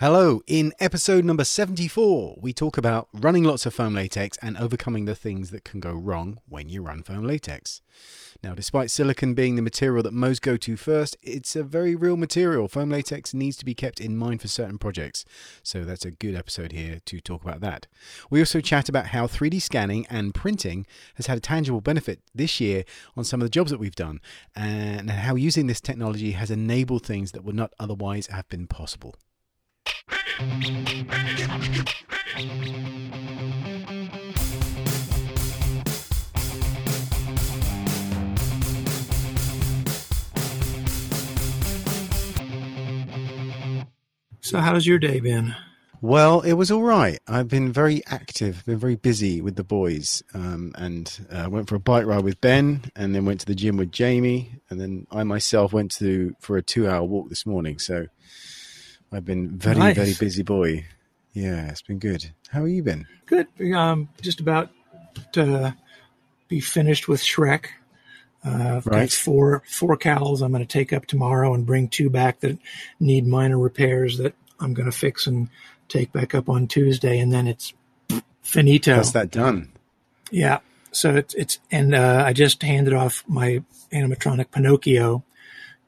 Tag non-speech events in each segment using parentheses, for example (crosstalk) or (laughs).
Hello, in episode number 74, we talk about running lots of foam latex and overcoming the things that can go wrong when you run foam latex. Now, despite silicone being the material that most go to first, it's a very real material. Foam latex needs to be kept in mind for certain projects, so that's a good episode here to talk about that. We also chat about how 3D scanning and printing has had a tangible benefit this year on some of the jobs that we've done, and how using this technology has enabled things that would not otherwise have been possible. So, how's your day been? Well, it was all right. I've been very active, been very busy with the boys, um, and uh, went for a bike ride with Ben, and then went to the gym with Jamie, and then I myself went to for a two-hour walk this morning. So I've been very, Nice. very busy boy. Yeah, it's been good. How have you been? Good. Um, just about to be finished with Shrek. Uh, I've got Right. four four cows I'm going to take up tomorrow and bring two back that need minor repairs that I'm going to fix and take back up on Tuesday, and then it's finito. How's that done? Yeah. So it's it's and uh, I just handed off my animatronic Pinocchio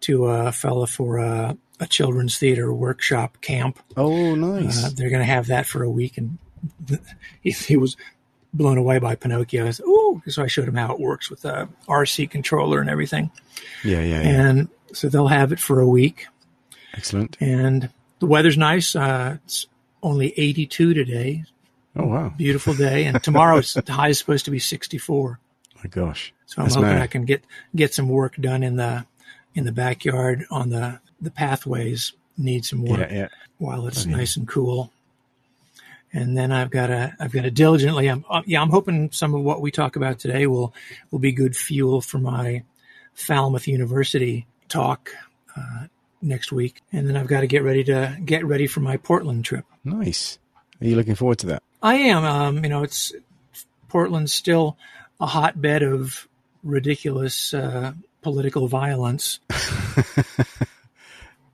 to a fella for a, a children's theater workshop camp. Oh, nice. Uh, they're going to have that for a week, and (laughs) he, he was blown away by Pinocchio. I said, "Ooh!" So I showed him how it works with the RC controller and everything, yeah, yeah, yeah. and so they'll have it for a week. Excellent. And the weather's nice. Uh, it's only 82 today, Oh, wow. beautiful day, and tomorrow's the high is supposed to be 64. My gosh. So I'm That's hoping mad. I can get get some work done in the in the backyard on the the pathways. Need some work Yeah, yeah. while it's Okay. nice and cool. And then I've got to I've got to diligently. I'm uh, yeah. I'm hoping some of what we talk about today will will be good fuel for my Falmouth University talk uh, next week. And then I've got to get ready to get ready for my Portland trip. Nice. Are you looking forward to that? I am. Um, you know, it's Portland's still a hotbed of ridiculous uh, political violence. (laughs)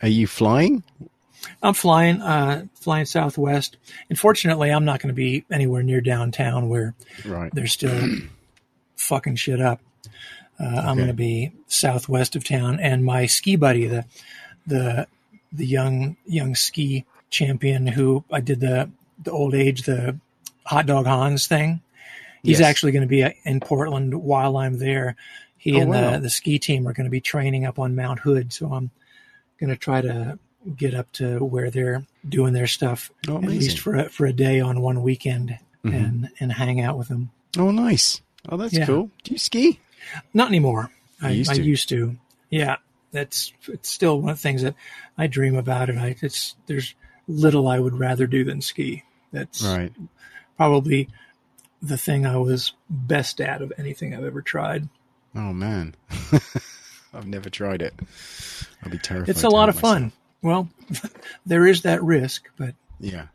Are you flying? I'm flying, uh, flying Southwest. Unfortunately, I'm not going to be anywhere near downtown where Right. they're still (clears throat) fucking shit up. Uh, I'm going to be southwest of town, and my ski buddy, the the the young young ski champion who I did the the old age the hot dog Hans thing. He's Yes. actually going to be in Portland while I'm there. He Oh, and wow. the, the ski team are going to be training up on Mount Hood, so I'm going to try to get up to where they're doing their stuff Oh, at least for a, for a day on one weekend Mhm. and and hang out with them. Oh, nice. Oh, that's Yeah. cool. Do you ski? Not anymore. I used I to. used to. Yeah, that's it's still one of the things that I dream about, and I it's there's little I would rather do than ski. That's Right. probably the thing I was best at of anything I've ever tried. Oh man, (laughs) I've never tried it. I'll be terrified. It's a lot of fun. Well, (laughs) there is that risk, but Yeah.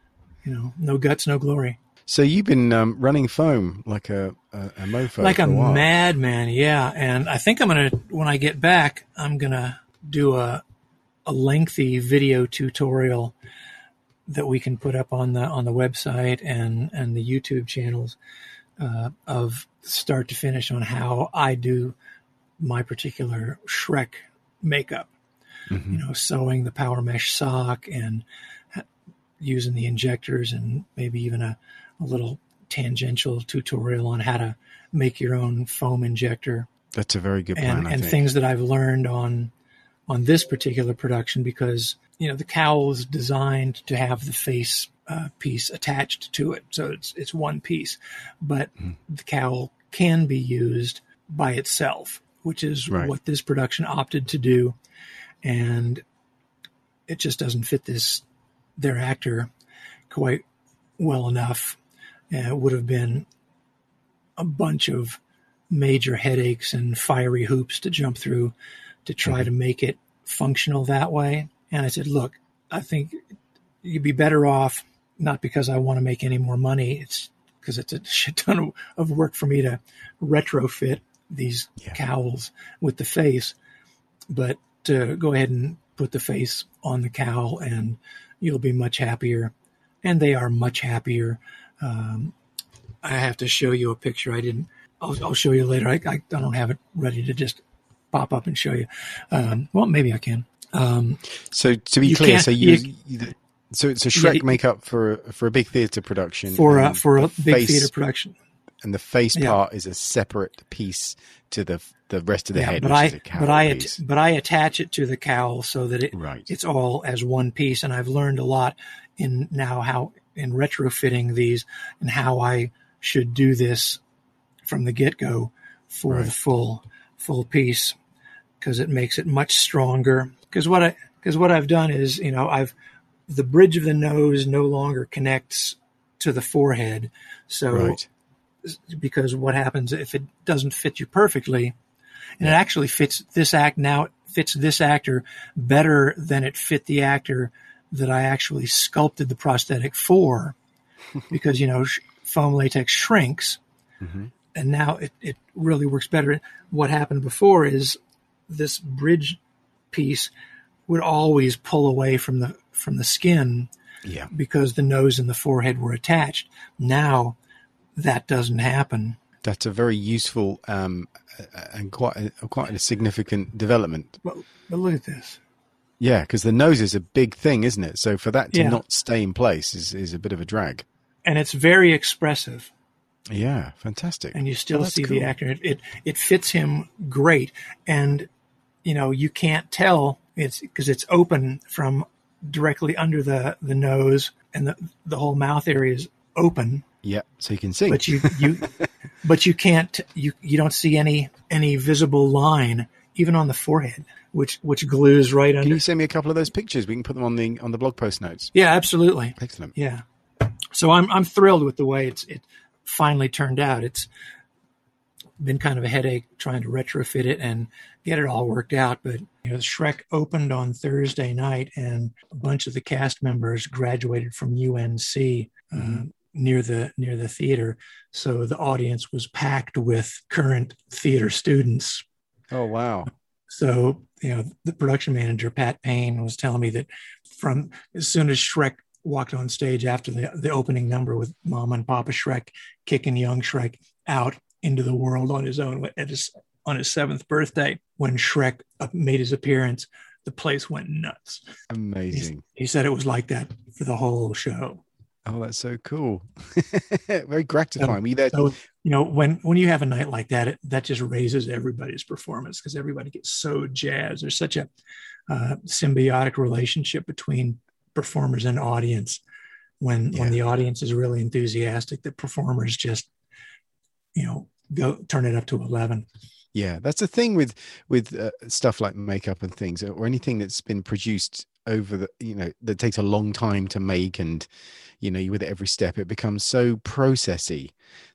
you know, no guts, no glory. So you've been um, running foam like a a, a mofo, like a a madman, yeah. And I think I'm gonna when I get back, I'm gonna do a a lengthy video tutorial that we can put up on the on the website and and the YouTube channels uh, of start to finish on how I do my particular Shrek makeup. Mhm. You know, sewing the power mesh sock and using the injectors and maybe even a, a little tangential tutorial on how to make your own foam injector That's a very good plan. and, and things that I've learned on on this particular production because you know the cowl is designed to have the face uh, piece attached to it, so it's it's one piece, but Hmm. the cowl can be used by itself, which is Right. what this production opted to do, and it just doesn't fit this their actor quite well enough. And it would have been a bunch of major headaches and fiery hoops to jump through to try mm-hmm. to make it functional that way. And I said, look, I think you'd be better off, not because I want to make any more money. It's because it's a shit ton of, of work for me to retrofit these Yeah. cowls with the face, but to go ahead and put the face on the cowl and you'll be much happier. And they are much happier. Um, I have to show you a picture. I didn't. I'll, I'll show you later. I, I, don't have it ready to just pop up and show you. Um, well, maybe I can. Um, so to be clear, so you, you, so it's a Shrek yeah, makeup for for a big theatre production for a, for a big face, theatre production, and the face yeah. part is a separate piece to the the rest of the yeah, head. But I but I but I attach it to the cowl so that it right. it's all as one piece, and I've learned a lot in now how in retrofitting these and how I should do this from the get go for right. the full full piece because it makes it much stronger. Because what I because what I've done is you know I've the bridge of the nose no longer connects to the forehead, so right. Because what happens if it doesn't fit you perfectly, and it actually fits this act now It fits this actor better than it fit the actor that I actually sculpted the prosthetic for, (laughs) because you know foam latex shrinks, mm-hmm. and now it, it really works better. What happened before is this bridge piece would always pull away from the from the skin yeah. because the nose and the forehead were attached. Now that doesn't happen. That's a very useful um, and quite a, quite a significant development. But, but look at this. Yeah, because the nose is a big thing, isn't it? So for that to yeah. not stay in place is, is a bit of a drag. And it's very expressive. Yeah, fantastic. And you still oh, see cool. the actor. It, it, it fits him great, and you know you can't tell it's because it's open from directly under the the nose, and the the whole mouth area is open. Yeah, so you can see. But you you (laughs) but you can't you you don't see any any visible line even on the forehead, which which glues right under. Can you send me a couple of those pictures? We can put them on the on the blog post notes. Yeah, absolutely. Excellent. Yeah. So I'm I'm thrilled with the way it's it finally turned out. It's been kind of a headache trying to retrofit it and get it all worked out. But you know, Shrek opened on Thursday night, and a bunch of the cast members graduated from UNC uh, mm-hmm. Near the near the theater. So the audience was packed with current theater students. Oh wow! So you know, the production manager Pat Payne was telling me that from as soon as Shrek walked on stage after the, the opening number with Mom and Papa Shrek kicking young Shrek out into the world on his own at his on his seventh birthday when Shrek uh, made his appearance. The place went nuts. Amazing. He, he said it was like that for the whole show. Oh, that's so cool. (laughs) Very gratifying. So, you, so, you know, when when you have a night like that, it, that just raises everybody's performance because everybody gets so jazzed. There's such a uh, symbiotic relationship between performers and audience. When yeah. when the audience is really enthusiastic, the performers just, you know, go turn it up to 11 yeah that's the thing with with uh, stuff like makeup and things or anything that's been produced over the you know that takes a long time to make and you know with every step it becomes so processy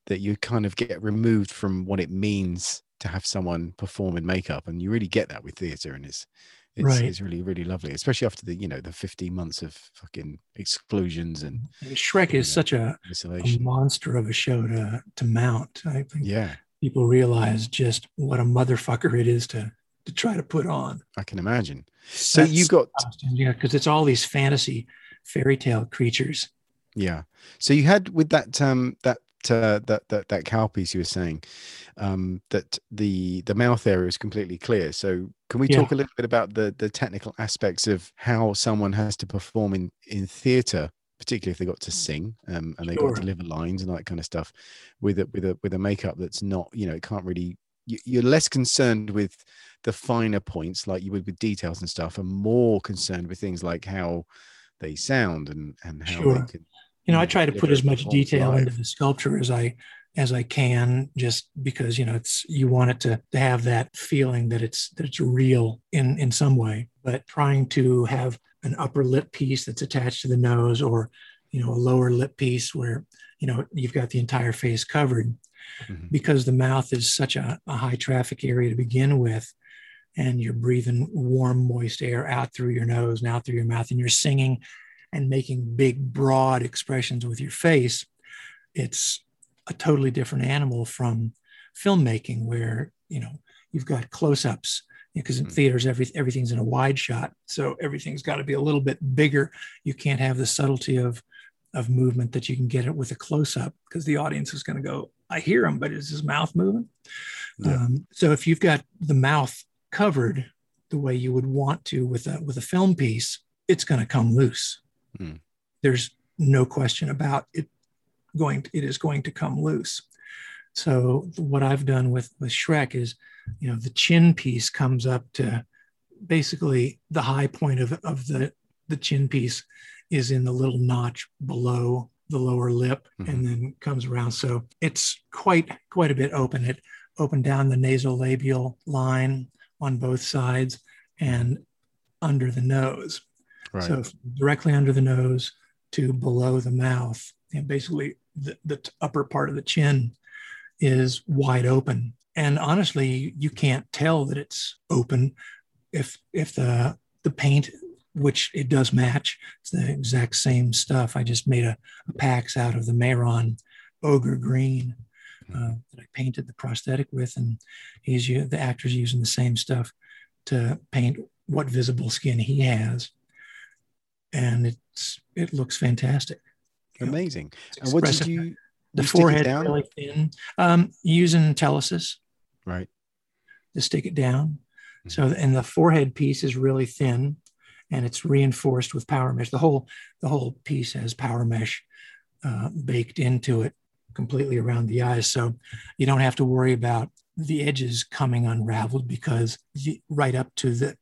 that you kind of get removed from what it means to have someone perform in makeup and you really get that with theater and it's it's, right. it's really really lovely especially after the you know the 15 months of fucking exclusions and, mm-hmm. and shrek is know, such a, a, monster of a show to to mount. I think yeah. people realize just what a motherfucker it is to to try to put on i can imagine so That's, you got yeah because it's all these fantasy fairy tale creatures yeah so you had with that um that uh, that that that cow piece you were saying um, that the the mouth area is completely clear. So can we yeah. talk a little bit about the the technical aspects of how someone has to perform in in theatre, particularly if they got to sing um, and they sure. got to deliver lines and that kind of stuff, with a with a with a makeup that's not you know it can't really you, you're less concerned with the finer points like you would with details and stuff and more concerned with things like how they sound and and how sure. they can you know, I try to put as much detail live. into the sculpture as I as I can, just because you know it's you want it to, to have that feeling that it's that it's real in in some way. But trying to have an upper lip piece that's attached to the nose, or you know a lower lip piece where you know you've got the entire face covered, mm-hmm. because the mouth is such a, a high traffic area to begin with and you're breathing warm, moist air out through your nose and out through your mouth, and you're singing and making big, broad expressions with your face, it's a totally different animal from filmmaking where, you know, you've got close ups because in Mm. theaters every, everything's in a wide shot so everything's got to be a little bit bigger you can't have the subtlety of of movement that you can get it with a close-up because the audience is going to go i hear him but is his mouth moving Yeah. um, so if you've got the mouth covered the way you would want to with a with a film piece it's going to come loose Hmm. there's no question about it going it is going to come loose so what i've done with with shrek is you know the chin piece comes up to basically the high point of, of the the chin piece is in the little notch below the lower lip Mhm. and then comes around so it's quite quite a bit open it opened down the nasolabial line on both sides and under the nose Right. so directly under the nose to below the mouth, and basically the, the upper part of the chin is wide open. And honestly, you can't tell that it's open if if the the paint, which it does match, it's the exact same stuff. I just made a, a PAX out of the Mehron ogre green uh, that I painted the prosthetic with, and he's the actor's using the same stuff to paint what visible skin he has and it's it looks fantastic. Amazing. And what did you? The you forehead down? really thin. Um, using Telesis Right. to stick it down. Mhm. So and the forehead piece is really thin, and it's reinforced with power mesh. The whole the whole piece has power mesh uh, baked into it completely around the eyes. So you don't have to worry about the edges coming unraveled because the, right up to the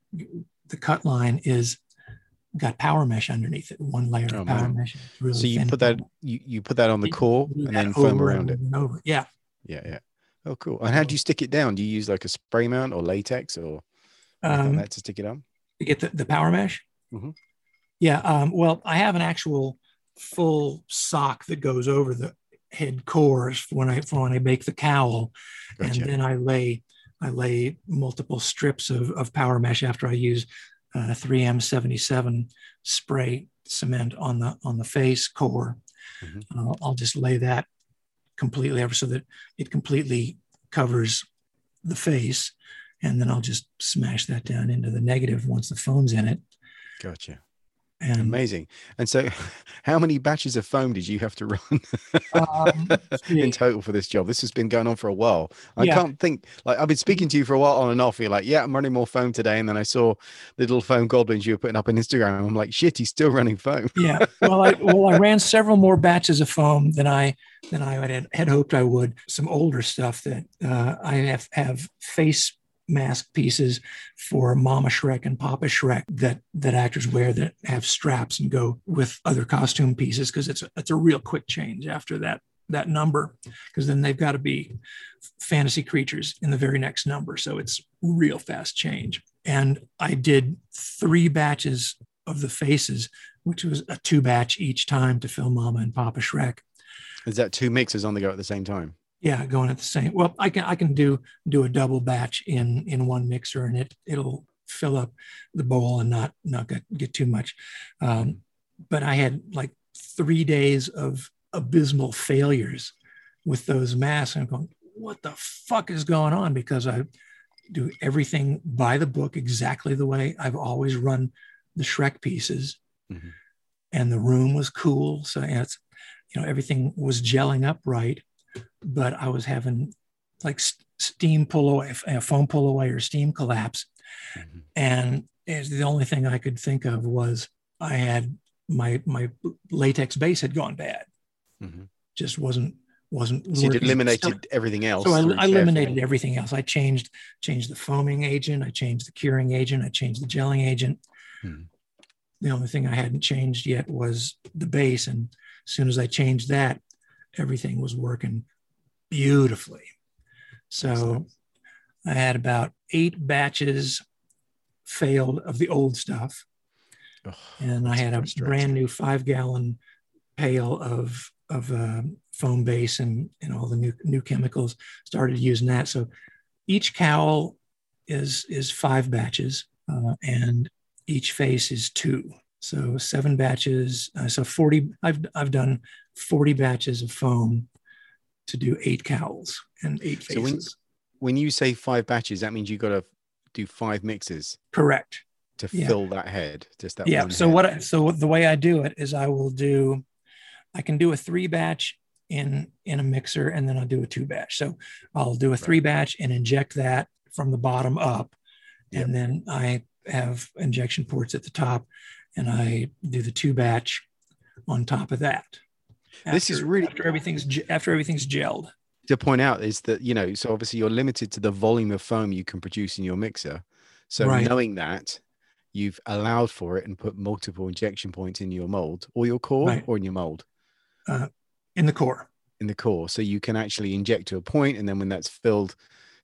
the cut line is got power mesh underneath it. One layer Oh, of power man. mesh. Really So you put that you, you put that on the core and then foam around it. over. Yeah. Yeah, yeah. Oh, cool. And how do you stick it down? Do you use like a spray mount or latex or Um, that to stick it on? to get the, the power mesh. Mhm. Yeah. Um, well, I have an actual full sock that goes over the head cores when I for when I make the cowl, Gotcha. and then I lay I lay multiple strips of, of power mesh after I use uh, 3M 77 spray cement on the on the face core. Mhm. Uh, I'll just lay that completely over so that it completely covers the face, and then I'll just smash that down into the negative once the foam's in it. Gotcha. And Amazing. And so, (laughs) how many batches of foam did you have to (laughs) run Um, in total for this job? This has been going on for a while. I Yeah. can't think. Like I've been speaking to you for a while on and off. You're like, yeah, I'm running more foam today, and then I saw the little foam goblins you were putting up on Instagram. and I'm like, shit, he's still running foam. yeah. (laughs) Well, I well I ran several more batches of foam than I than I had, had hoped I would. Some older stuff that uh, I have have face mask pieces for Mama Shrek and Papa Shrek that that actors wear that have straps and go with other costume pieces because it's a, it's a real quick change after that that number because then they've got to be fantasy creatures in the very next number. So it's real fast change. And i did three batches of the faces which was a two batch each time to film mama and papa shrek. Is that two mixers on the go at the same time? Yeah going at the same well i can i can do do a double batch in in one mixer and it it'll fill up the bowl and not not get, get too much. Um, but i had like three days of abysmal failures with those masks and i'm going what the fuck is going on? Because i do everything by the book exactly the way i've always run the shrek pieces. Mhm. and the room was cool. So it's you know everything was gelling up right but I was having like st- steam pull away, foam pull away, or steam collapse, Mhm. and the only thing I could think of was I had my my latex base had gone bad, Mhm. just wasn't wasn't. So working. eliminated everything else. So I, I eliminated everything else. I changed changed the foaming agent. I changed the curing agent. I changed the gelling agent. Hmm. The only thing I hadn't changed yet was the base. And as soon as I changed that, everything was working beautifully. So I had about eight batches failed of the old stuff, and I had a brand new five gallon pail of of um, foam base and and all the new new chemicals. Started using that. So each cowl is is five batches, uh, and each face is two. So seven batches. Uh, so forty. I've I've done forty batches of foam to do eight cowls and eight So when- faces. When you say five batches, that means you've got to do five mixes Correct. to Yeah. fill that head. Just that. yeah. So head. what? I, so the way I do it is I will do, I can do a three batch in in a mixer, and then I'll do a two batch. So I'll do a three batch and inject that from the bottom up, Yep. and then I have injection ports at the top, and I do the two batch on top of that. This is really- after everything's after everything's gelled. to point out is that you know so obviously you're limited to the volume of foam you can produce in your mixer so Right. knowing that you've allowed for it and put multiple injection points in your mold or your core Right. or in your mold uh, in the core. in the core so you can actually inject to a point and then when that's filled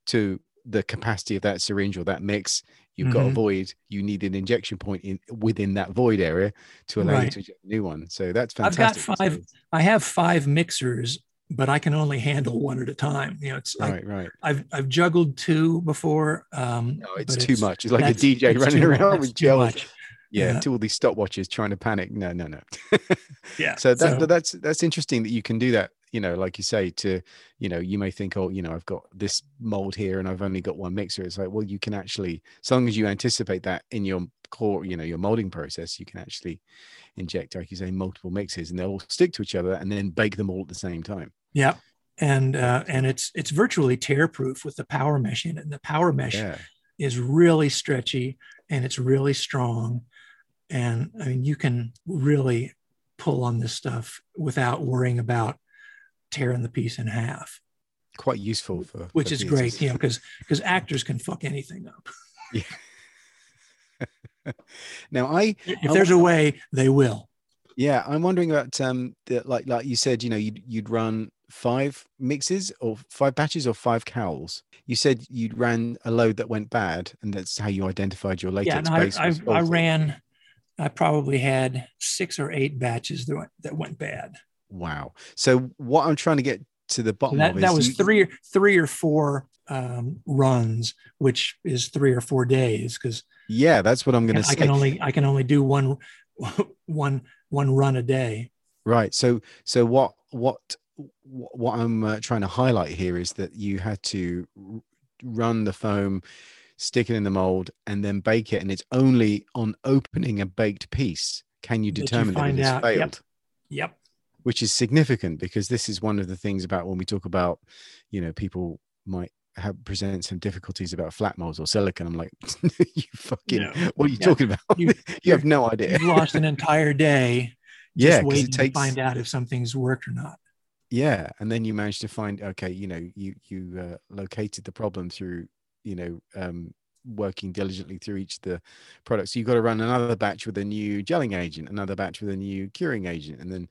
to the capacity of that syringe or that mix you've got a void you need an injection point in within that void area to allow you to inject a new one so that's fantastic. I've got five- I have five mixers, but I can only handle one at a time. You know, it's I, right right I've I've juggled two before. Um, no it's too much it's like a dj running around with much. yeah, Yeah. to all these stopwatches trying to panic no no no (laughs) Yeah. so that so- that's that's interesting that you can do that you know like you say to you know you may think oh you know i've got this mold here and i've only got one mixer it's like well you can actually as long as you anticipate that in your core you know your molding process you can actually inject like you say multiple mixes and they'll all stick to each other and then bake them all at the same time Yeah. And uh, and it's it's virtually tear proof with the power mesh in it. And the power mesh yeah is really stretchy and it's really strong. And I mean, you can really pull on this stuff without worrying about tearing the piece in half, quite useful for which for is theatres. great, you know, because because actors can fuck anything up. Yeah. (laughs) (laughs) now i If there's a way, they will. Yeah, I'm wondering about um the, like like you said, you know, you'd you'd run five mixes or five batches or five cowls. You said you'd ran a load that went bad, and that's how you identified your latex Yeah, no, I, base. I, I ran. I probably had six or eight batches that went, that went bad. Wow. So what I'm trying to get to the bottom that of is that was three three or four um, runs, which is three or four days because Yeah, that's what I'm going to say. I can only I can only do one one one run a day. Right. So so what what what I'm uh, trying to highlight here is that you had to r- run the foam, stick it in the mold, and then bake it, and it's only on opening a baked piece can you That you determine that, it has out, yep. failed. Yep. Which is significant because this is one of the things about when we talk about, you know, people might have present some difficulties about flat molds or silicone. I'm like, (laughs) you fucking, what are you Yeah. talking about? You- (laughs) You, have no idea. You've lost an entire day (laughs) just Yeah, waiting it takes to find out if something's worked or not. yeah and then you manage to find okay you know you you uh, located the problem through you know um working diligently through each of the products so you've got to run another batch with a new gelling agent another batch with a new curing agent and then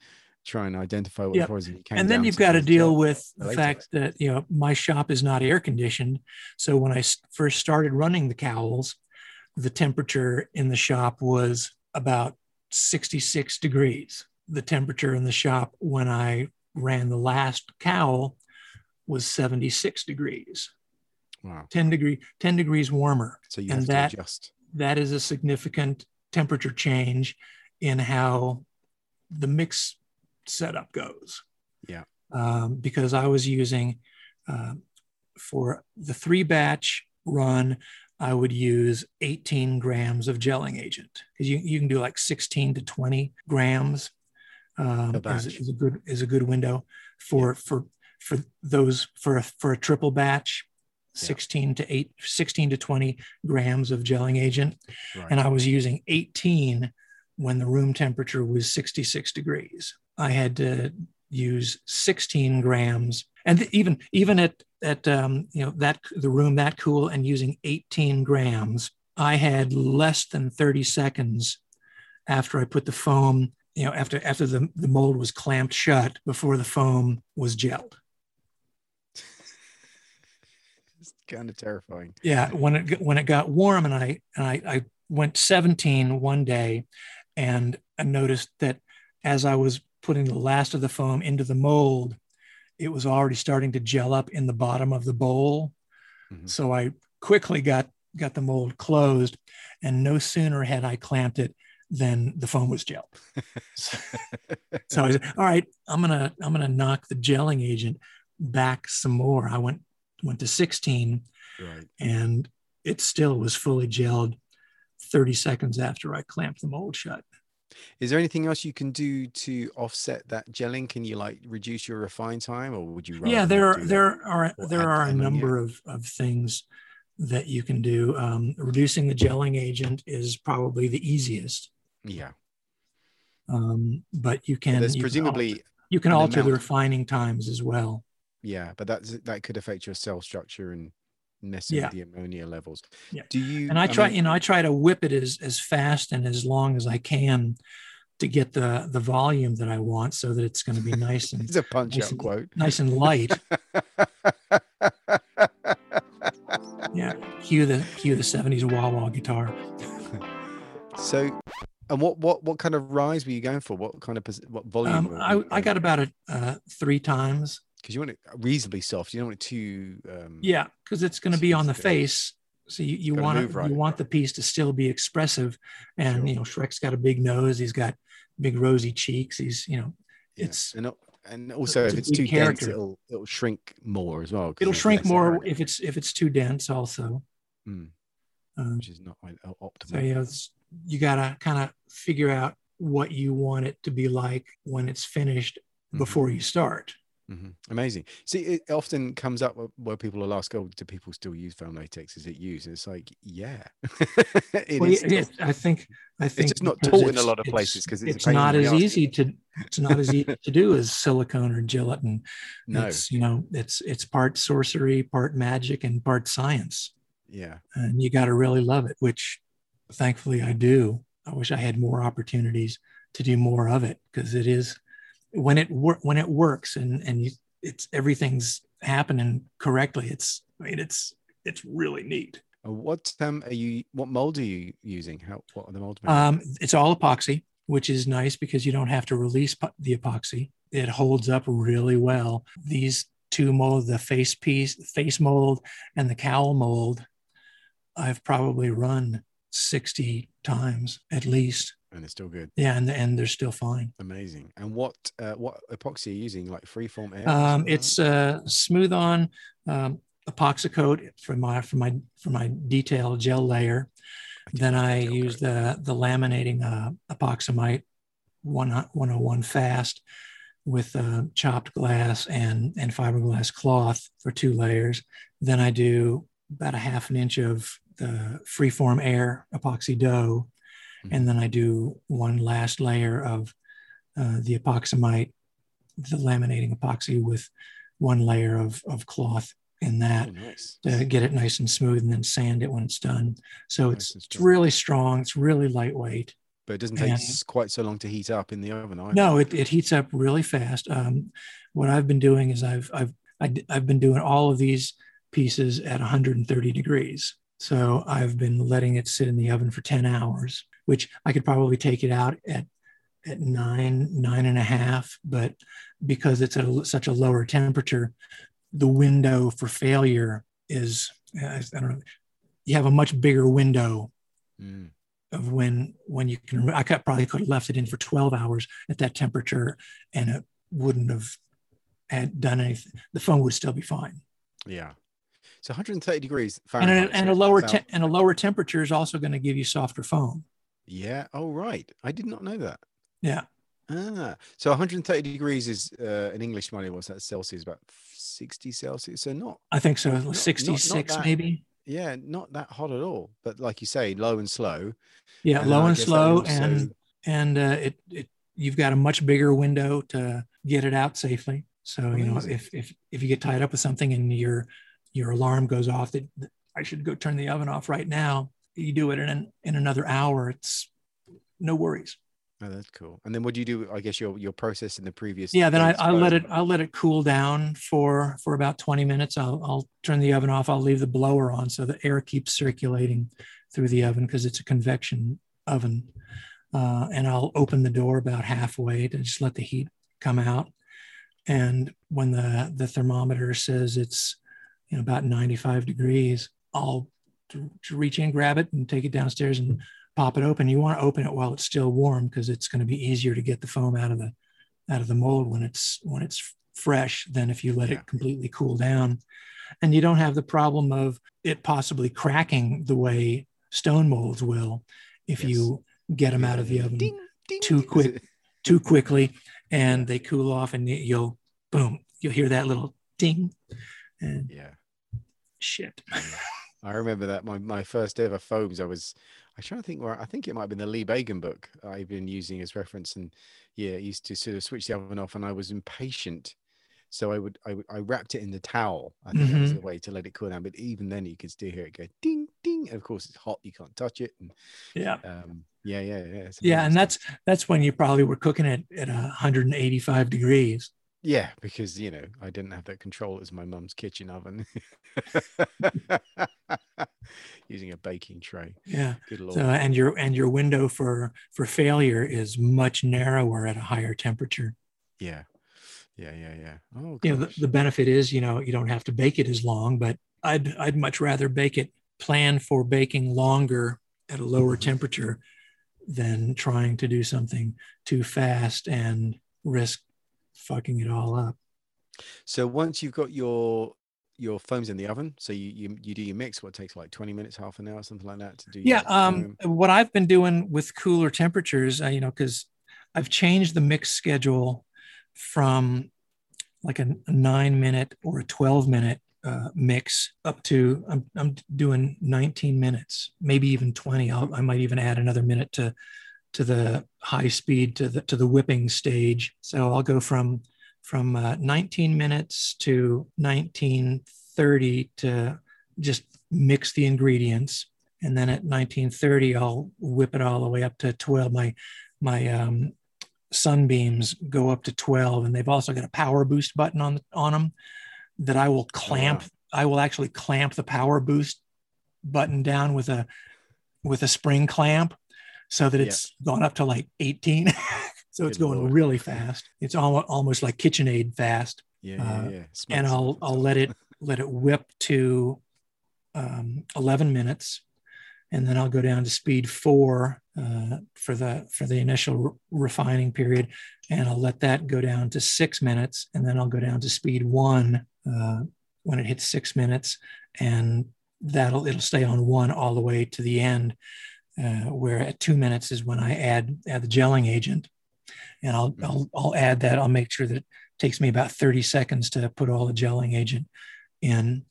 try and identify what Yep. poison you came and then you've got to deal gel. with the fact that you know my shop is not air conditioned. So when I first started running the cowls the temperature in the shop was about 66 degrees. The temperature in the shop when i ran the last cowl was 76 degrees. Wow. 10 degree 10 degrees warmer. So you and have that- to adjust. that is a significant temperature change in how the mix setup goes. Yeah. Um, because I was using uh, for the three batch run, I would use 18 grams of gelling agent because you, you can do like 16 to 20 grams um, is, is a good is a good window for for for those for a, for a triple batch. Yeah. 16 to 8 16 to 20 grams of gelling agent right and I was using 18 when the room temperature was 66 degrees. I had to use 16 grams, and even even at at um, you know that the room that cool and using 18 grams, I had less than 30 seconds after I put the foam. You know, after after the, the mold was clamped shut before the foam was gelled. it's kind of terrifying yeah when it got- when it got warm and i and i, I went 17 one day and i noticed that as i was putting the last of the foam into the mold it was already starting to gel up in the bottom of the bowl Mhm. so i quickly got got the mold closed and no sooner had i clamped it than the foam was gelled so, (laughs) so i said all right i'm gonna i'm gonna knock the gelling agent back some more i went went to 16 right and it still was fully gelled 30 seconds after I clamped the mold shut. Is there anything else you can do to offset that gelling? Can you like reduce your refine time, or would you? Yeah, there are there are there are a number of of things that you can do. Um, reducing the gelling agent is probably the easiest. Yeah. Um, but you can. There's you presumably can alter, you can alter the refining times as well. Yeah, but that's that could affect your cell structure and messing yeah. with the ammonia levels. Yeah. Do you? And I try, I mean, you know, I try to whip it as as fast and as long as I can to get the the volume that I want, so that it's going to be nice and (laughs) it's a punch nice out and, quote. nice and light. (laughs) yeah, cue the cue the '70s wah wah guitar. so, and what what what kind of rise were you going for? What kind of what volume? Um, I I got about it uh, three times because you want it reasonably soft. You don't want it too. Um, yeah, because it's going to be on the face. So you, you want it, right. you want the piece to still be expressive, and sure. you know Shrek's got a big nose. He's got big rosy cheeks. He's you know yeah. it's and and also if it's too character. dense, it'll it'll shrink more as well. It'll shrink more area. if it's if it's too dense also. Mm. Um, Which is not optimal. So you know, you gotta kind of figure out what you want it to be like when it's finished mm-hmm. before you start. Mm-hmm. Amazing. See, it often comes up where people will ask, "Oh, do people still use foam latex? Is it used?" And it's like, yeah, (laughs) it well, is yeah, I think I think it's just not taught in a lot of places because it's, it's not as easy to it's not as easy to do as silicone or gelatin. (laughs) No, it's, you know, it's it's part sorcery, part magic, and part science. Yeah, and you got to really love it, which thankfully I do. I wish I had more opportunities to do more of it because it is when it wor- when it works and and you, it's everything's happening correctly it's I mean it's it's really neat. Uh, what um are you what mold are you using? How what are the molds um it's all epoxy which is nice because you don't have to release the epoxy. It holds up really well. These two mold the face piece face mold and the cowl mold i've probably run 60 times at least and it's still good. Yeah, and and they're still fine. Amazing. And what uh, what epoxy are you using? Like freeform air? Um, it's uh, smooth on um, epoxy coat for my for my for my detail gel layer. then I use the the laminating uh, EpoxAmite one 101 fast with uh, chopped glass and and fiberglass cloth for two layers. Then I do about a half an inch of the freeform air epoxy dough. And then I do one last layer of uh, the EpoxAmite, the laminating epoxy with one layer of, of cloth in that oh, nice. to get it nice and smooth and then sand it when it's done. So nice it's, it's really strong. It's really lightweight. But it doesn't take and, quite so long to heat up in the oven. Either. No, it, it heats up really fast. Um, what I've been doing is I've, I've, I, have i have been doing all of these pieces at 130 degrees. So I've been letting it sit in the oven for 10 hours which I could probably take it out at at nine, nine and a half, but because it's at a, such a lower temperature, the window for failure is I don't know. You have a much bigger window mm. of when when you can. I could, probably could have left it in for 12 hours at that temperature, and it wouldn't have had done anything. The phone would still be fine. Yeah. So 130 degrees Fahrenheit. And a, and a lower te- and a lower temperature is also going to give you softer foam. Yeah. Oh, right. I did not know that. Yeah. Ah, so 130 degrees is uh, an English money. What's that Celsius? About 60 Celsius. So not. I think so. Not, 66 not, not that, maybe. Yeah, not that hot at all. But like you say, low and slow. Yeah, and low and slow, also... and and uh, it it you've got a much bigger window to get it out safely. So Amazing. you know if if if you get tied up with something and your your alarm goes off that I should go turn the oven off right now you do it in an, in another hour, it's no worries. Oh, that's cool. And then what do you do? I guess your your process in the previous. Yeah, then I, I let it I let it cool down for for about 20 minutes. I'll I'll turn the oven off. I'll leave the blower on so the air keeps circulating through the oven because it's a convection oven. Uh, and I'll open the door about halfway to just let the heat come out. And when the the thermometer says it's you know about 95 degrees, I'll to, to reach in, grab it, and take it downstairs and pop it open. You want to open it while it's still warm because it's going to be easier to get the foam out of the out of the mold when it's when it's fresh than if you let yeah. it completely cool down. and you don't have the problem of it possibly cracking the way stone molds will if Yes. you get them out of the oven Ding, ding. too quick. (laughs) too quickly and they cool off and you'll boom you'll hear that little ding and yeah. shit I remember that my, my first ever foams. I was, I trying to think where I think it might have been the Lee Baygan book I've been using as reference, and yeah, it used to sort of switch the oven off, and I was impatient, so I would I, I wrapped it in the towel. I think that was Mhm. the way to let it cool down. But even then, you could still hear it go ding ding. And of course, it's hot; you can't touch it. And yeah um, yeah, yeah, yeah. yeah and that's that's when you probably were cooking it at 185 degrees Yeah, because you know I didn't have that control as my mum's kitchen oven, (laughs) using a baking tray. yeah Good lord. so and your and your window for for failure is much narrower at a higher temperature yeah, yeah, yeah, yeah. Oh, you know the, the benefit is you know you don't have to bake it as long but i'd i'd much rather bake it plan for baking longer at a lower Mhm. temperature than trying to do something too fast and risk fucking it all up So once you've got your your foams in the oven, so you you, you do your mix. What takes like twenty minutes, half an hour, something like that to do. yeah your um what i've been doing with cooler temperatures uh, you know because i've changed the mix schedule from like a, a nine minute or a 12 minute uh, mix up to I'm, I'm doing 19 minutes maybe even 20 I'll, i might even add another minute to to the high speed to the to the whipping stage. So i'll go from from uh, 19 minutes to 1930 to just mix the ingredients. And then at 1930 i'll whip it all the way up to 12 my my um, sunbeams go up to 12 and they've also got a power boost button on on them that i will clamp i will actually clamp the power boost button down with a with a spring clamp so that Yeah. it's gone up to like 18 (laughs) so it's Good going Lord. really fast it's almost almost like KitchenAid fast Yeah, yeah, uh, yeah. and I'll I'll let it let it whip to um, 11 minutes, and then I'll go down to speed four uh, for the for the initial re- refining period, and I'll let that go down to six minutes, and then I'll go down to speed one uh, when it hits six minutes, and that'll it'll stay on one all the way to the end. Uh, where at two minutes is when I add add the gelling agent, and I'll Mhm. I'll, I'll add that. I'll make sure that it takes me about 30 seconds to put all the gelling agent in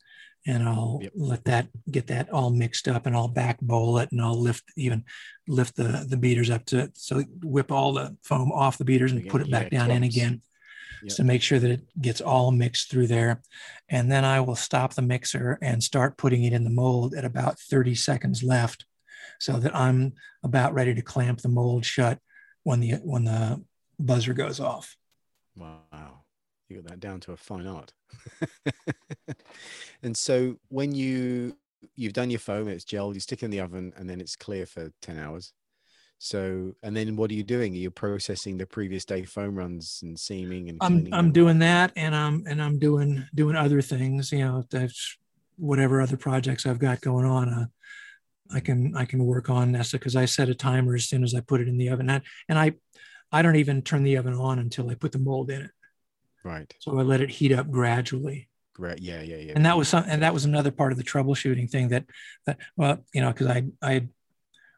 and I'll Yep. let that get that all mixed up and I'll back bowl it and I'll lift even lift the the beaters up to so whip all the foam off the beaters and Again, put it back down in again Yep. to make sure that it gets all mixed through there and then I will stop the mixer and start putting it in the mold at about 30 seconds left so that I'm about ready to clamp the mold shut when the when the buzzer goes off Wow, you got that down to a fine art. (laughs) and so when you you've done your foam, it's gelled, you stick it in the oven, and then it's clear for ten hours. So, and then what are you doing? Are you processing the previous day foam runs and seaming and I'm I'm them? doing that, and I'm and I'm doing doing other things. You know, that's whatever other projects I've got going on. Uh, I can I can work on Nesta because I set a timer as soon as I put it in the oven, and, and I I don't even turn the oven on until I put the mold in it. Right. So I let it heat up gradually, Great. Yeah. Yeah. Yeah. and that was some, and that was another part of the troubleshooting thing that that well you know because I I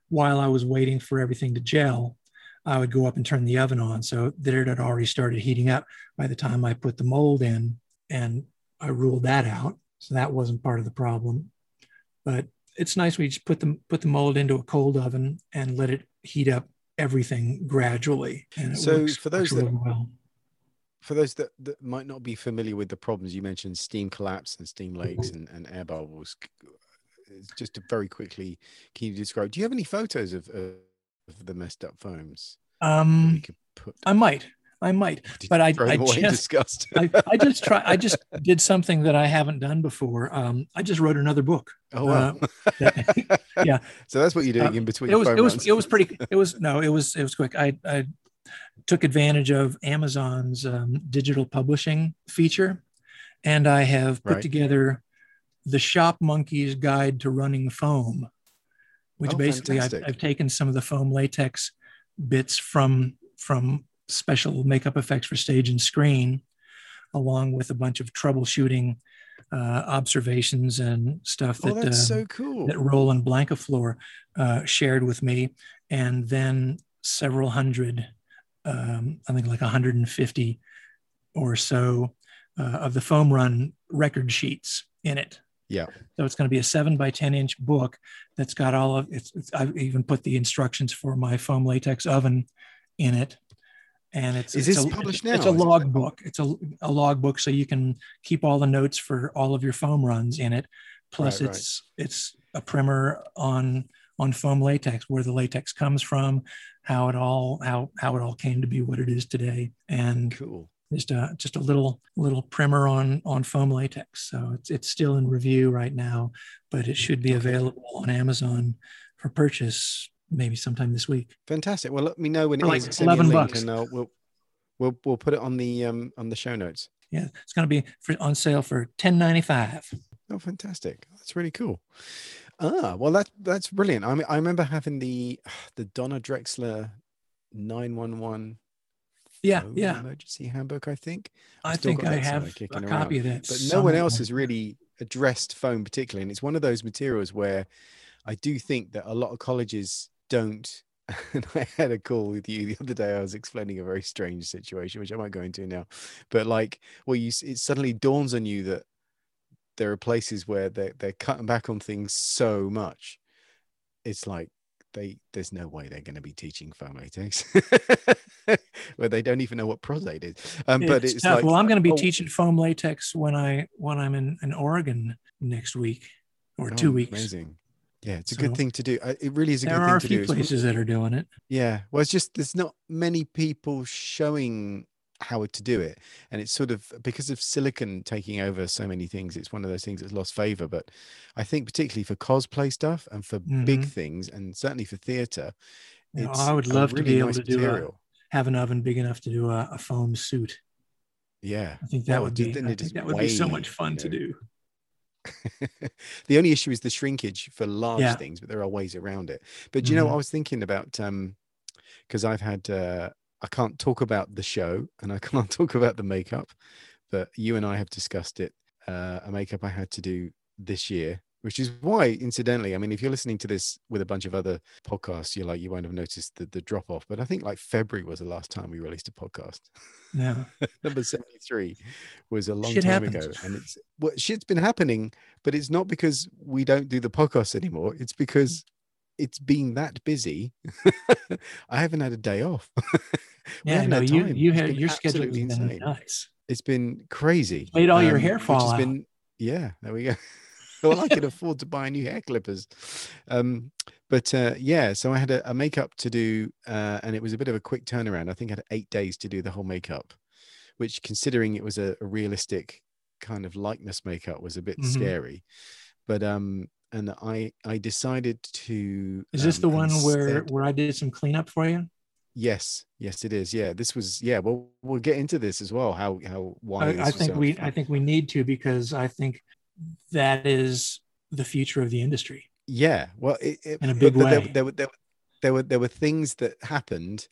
while I was waiting for everything to gel, I would go up and turn the oven on so that it had already started heating up by the time I put the mold in, and I ruled that out. So that wasn't part of the problem. But it's nice when you just put the put the mold into a cold oven and let it heat up everything gradually. And So for those that- really well. for those that, that might not be familiar with the problems you mentioned steam collapse and steam lakes Mm-hmm. and, and air bubbles just to very quickly can you describe do you have any photos of, uh, of the messed up foams Um, we could put I might, I might. Did but I- I them away in (laughs) just- disgust I, I just try. I just did something that I haven't done before. Um, I just wrote another book. oh wow (laughs) yeah. so that's what you're doing Uh, in between It was. It was, it was pretty. It was no. It was. It was quick. I. I took advantage of Amazon's um, digital publishing feature, and I have put Right. together the Shop Monkey's Guide to Running Foam, which Oh, basically I've. I've taken some of the foam latex bits from from special makeup effects for stage and screen. along with a bunch of troubleshooting uh, observations and stuff Oh, that that's uh, so cool. that Roland Blancaflor uh, shared with me, and then several hundred, um, I think like 150 or so uh, of the foam run record sheets in it. Yeah. So it's going to be a seven by 10 inch book that's got all of it's, it's I've even put the instructions for my foam latex oven in it. And it's, Is it's this a, published it's, It's a Is it- log book. It's a, a log book. So you can keep all the notes for all of your foam runs in it. Plus Right, right. it's, it's a primer on, on foam latex, where the latex comes from, how it all, how, how it all came to be what it is today. And Cool. just a just a little little primer on on foam latex. So it's it's still in review right now, but it mm, should be available on Amazon for purchase maybe sometime this week. Fantastic. Well, let me know when For it like is. Send me a 11 link bucks. and uh, we'll we'll we'll put it on the um on the show notes. Yeah, it's going to be for, on sale for ten ninety five. Oh, fantastic! That's really cool. Ah, well, that that's brilliant. I mean, I remember having the (sighs) the Donna Drexler nine one one. Yeah, yeah. Emergency handbook. I think, I I've still think I have a around. copy of that. but no one else has really addressed foam particularly, and it's one of those materials where I do think that a lot of colleges don't. (laughs) And I had a call with you the other day. I was explaining a very strange situation, which I might go into now. But like, well, you it suddenly dawns on you that there are places where they're they're cutting back on things so much. It's like they there's no way they're going to be teaching foam latex, (laughs) where they don't even know what Pros-Aide is. Um, but it's tough. like, well, I'm going to be oh, teaching foam latex when I when I'm in, in Oregon next week or oh, two weeks. Amazing. Yeah, it's a So, good thing to do. It really is a good thing to few do. It's one- places that are doing it. Yeah. Well, it's just there's not many people showing how to do it. And it's sort of because of silicon taking over so many things, it's one of those things that's lost favor. But I think particularly for cosplay stuff and for big Mhm. things and certainly for theater, You know, I would a love to be able nice to do a, have an oven big enough to do a, a foam suit. Yeah. I think that would be I think that would be so much fun you to do. (laughs) the only issue is the shrinkage for large Yeah. things, but there are ways around it. But you know, Mhm. I was thinking about um because I've had uh I can't talk about the show and I (laughs) can't talk about the makeup, but you and I have discussed it. Uh, a makeup I had to do this year, which is why, incidentally, I mean, if you're listening to this with a bunch of other podcasts, you're like, you won't have noticed the, the drop off. But I think like February was the last time we released a podcast. Yeah. (laughs) Number 73 was a long Shit time happens. ago. And it's well, shit's been happening, but it's not because we don't do the podcast anymore. It's because it's been that busy. (laughs) I haven't had a day off. (laughs) Yeah, no, you you had your schedule insane. nuts. It's been crazy. Made all your um, hair fall out. been- yeah, there we go. (laughs) well, I could afford to buy new hair clippers. Um, but uh, yeah, so I had a, a makeup to do, uh, and it was a bit of a quick turnaround. I think I had eight days to do the whole makeup, which, considering it was a, a realistic kind of likeness makeup, was a bit Mhm. scary. But um, and I I decided to. Is this um, the one where where I did some cleanup for you? Yes, yes, it is. Yeah, this was. Yeah, well, we'll get into this as well. How how why I, I think we. I think we need to because I think that is the future of the industry. Yeah, well, it, it, In a big there- way. There, were there, were- there were there were things that happened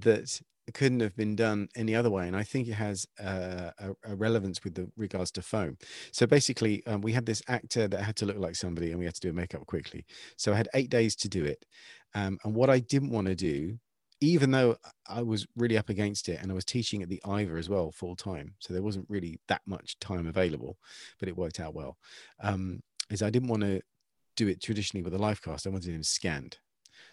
that couldn't have been done any other way, and I think it has uh, a, a relevance with the regards to foam. So basically, um, we had this actor that had to look like somebody, and we had to do a makeup quickly. So I had eight days to do it, um, and what I didn't want to do. Even though I was really up against it and I was teaching at the Ivor as well full time, so there wasn't really that much time available, but it worked out well. Um, is I didn't want to do it traditionally with a live cast. I wanted him scanned.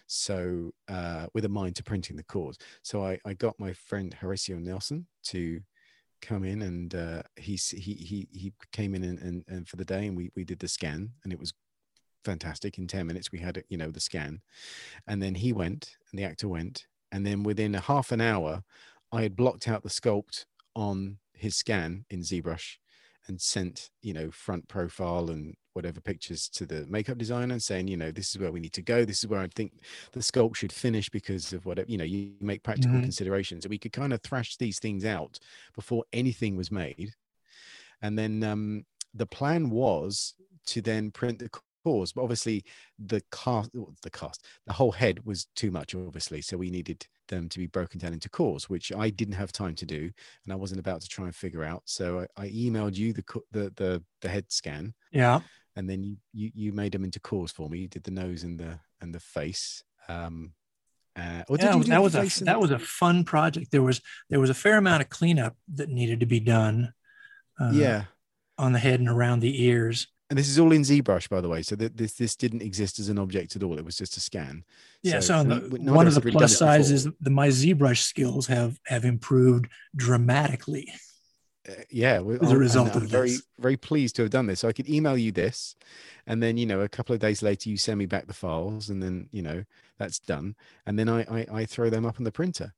So uh, with a mind to printing the cores. So I, I got my friend Horacio Nelson to come in and uh, he's, he, he, he came in and, and, and for the day and we, we did the scan and it was fantastic. In 10 minutes, we had, you know, the scan and then he went and the actor went. And then within a half an hour, I had blocked out the sculpt on his scan in ZBrush and sent, you know, front profile and whatever pictures to the makeup designer and saying, you know, this is where we need to go. This is where I think the sculpt should finish because of whatever, you know, you make practical Mhm. considerations. And we could kind of thrash these things out before anything was made. And then um, the plan was to then print the cores, but obviously the cast, the cast, the whole head was too much, obviously. So we needed them to be broken down into cores, which I didn't have time to do, and I wasn't about to try and figure out. So I, I emailed you the the the, the head scan. Yeah. And then you, you you made them into cores for me. You did the nose and the and the face. Um, uh, yeah, that was a that was a fun project. There was there was a fair amount of cleanup that needed to be done. Uh, yeah, on the head and around the ears. And this is all in ZBrush, by the way. So th- this this didn't exist as an object at all. It was just a scan. Yeah. So, so the, one of the plus sizes, the my ZBrush skills have have improved dramatically. Uh, yeah, as a result of I'm very this. very pleased to have done this. So I could email you this, and then you know a couple of days later you send me back the files, and then you know that's done, and then I I, I throw them up on the printer,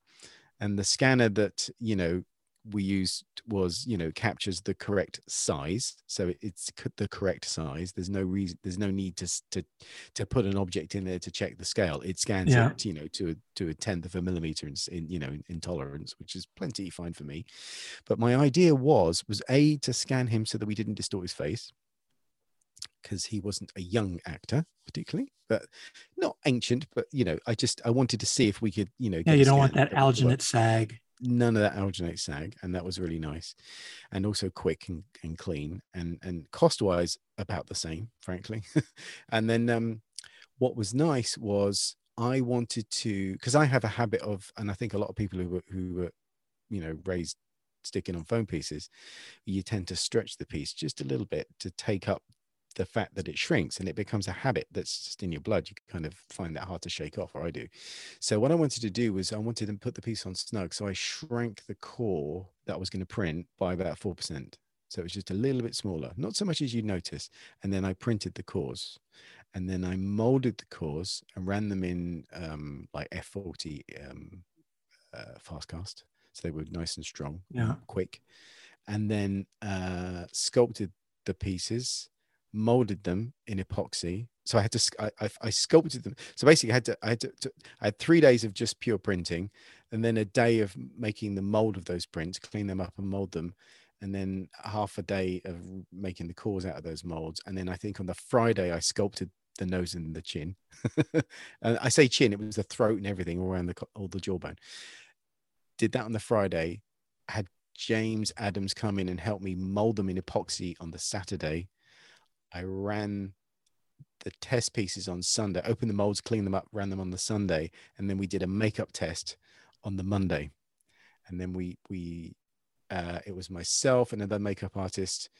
and the scanner that you know we used was you know captures the correct size. So it's the correct size. There's no reason there's no need to to to put an object in there to check the scale. It scans yeah. it you know to a to a tenth of a millimeter in, in you know in tolerance which is plenty fine for me. But my idea was was a to scan him so that we didn't distort his face because he wasn't a young actor particularly but not ancient but you know i just i wanted to see if we could you know yeah you don't want that alginate sag none of that alginate sag and that was really nice and also quick and, and clean and and cost wise about the same frankly. (laughs) And then um what was nice was i wanted to because i have a habit of and i think a lot of people who were who were you know raised sticking on foam pieces you tend to stretch the piece just a little bit to take up the fact that it shrinks and it becomes a habit that's just in your blood, you kind of find that hard to shake off, or I do. So what I wanted to do was I wanted to put the piece on snug. So I shrank the core that I was going to print by about 4%. So it was just a little bit smaller, not so much as you'd notice. And then I printed the cores and then I molded the cores and ran them in um, like F40 um, uh, fast cast. So they were nice and strong, yeah. quick. And then uh, sculpted the pieces molded them in epoxy. So I had to, I, I, I sculpted them. So basically, I had to, I had to, to, I had three days of just pure printing, and then a day of making the mold of those prints, clean them up and mold them, and then half a day of making the cores out of those molds. And then I think on the Friday, I sculpted the nose and the chin. (laughs) and I say chin, it was the throat and everything all around the all the jawbone. Did that on the Friday. Had James Adams come in and help me mold them in epoxy on the Saturday I ran the test pieces on Sunday, opened the molds, cleaned them up, ran them on the Sunday, and then we did a makeup test on the Monday. And then we we uh, it was myself and another makeup artist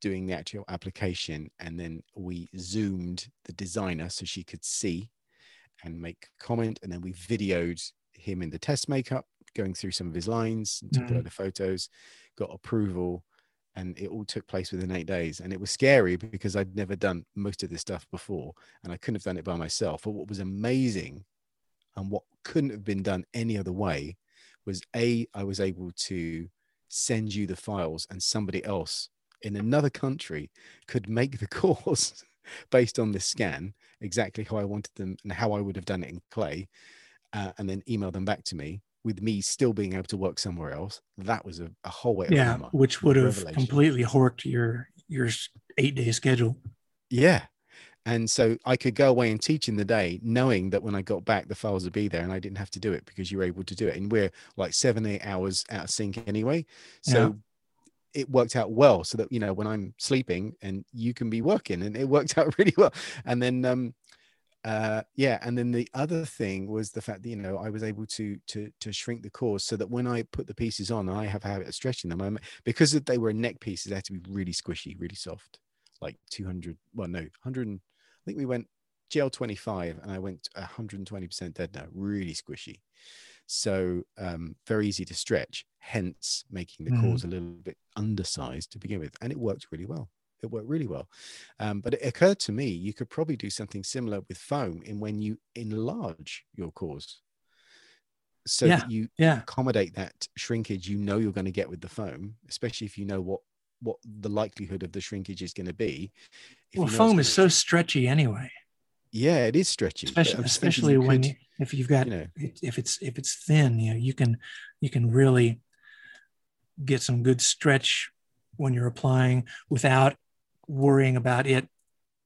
doing the actual application, and then we zoomed the designer so she could see and make comment, and then we videoed him in the test makeup, going through some of his lines, took mm-hmm. a load of photos, got approval, and it all took place within eight days and it was scary because i'd never done most of this stuff before and i couldn't have done it by myself. But what was amazing and what couldn't have been done any other way was a i was able to send you the files and somebody else in another country could make the (laughs) cores based on this scan exactly how i wanted them and how i would have done it in clay uh, and then email them back to me with me still being able to work somewhere else, that was a, a whole way. Yeah, which would have completely horked your your eight day schedule. Yeah, and so I could go away and teach in the day, knowing that when I got back, the files would be there, and I didn't have to do it because you were able to do it. And we're like seven, eight hours out of sync anyway, so. Yeah. It worked out well, so that you know when I'm sleeping and you can be working, and it worked (laughs) out really well. And then um, uh yeah and then the other thing was the fact that you know i was able to to to shrink the cores so that when i put the pieces on i have a habit of stretching them. I'm, because they were neck pieces they had to be really squishy really soft like 200 well no 100 i think we went gel 25 and i went 120% dead now really squishy. So um very easy to stretch hence making the mm. cores a little bit undersized to begin with and it worked really well it worked really well. Um, but it occurred to me you could probably do something similar with foam in when you enlarge your cores so yeah, that you yeah. accommodate that shrinkage you know you're going to get with the foam, especially if you know what what the likelihood of the shrinkage is going to be. well, foam is so stretchy anyway. Yeah, it is stretchy. Especially, especially you when could, if you've got you know, if it's if it's thin, you know, you can you can really get some good stretch when you're applying without worrying about it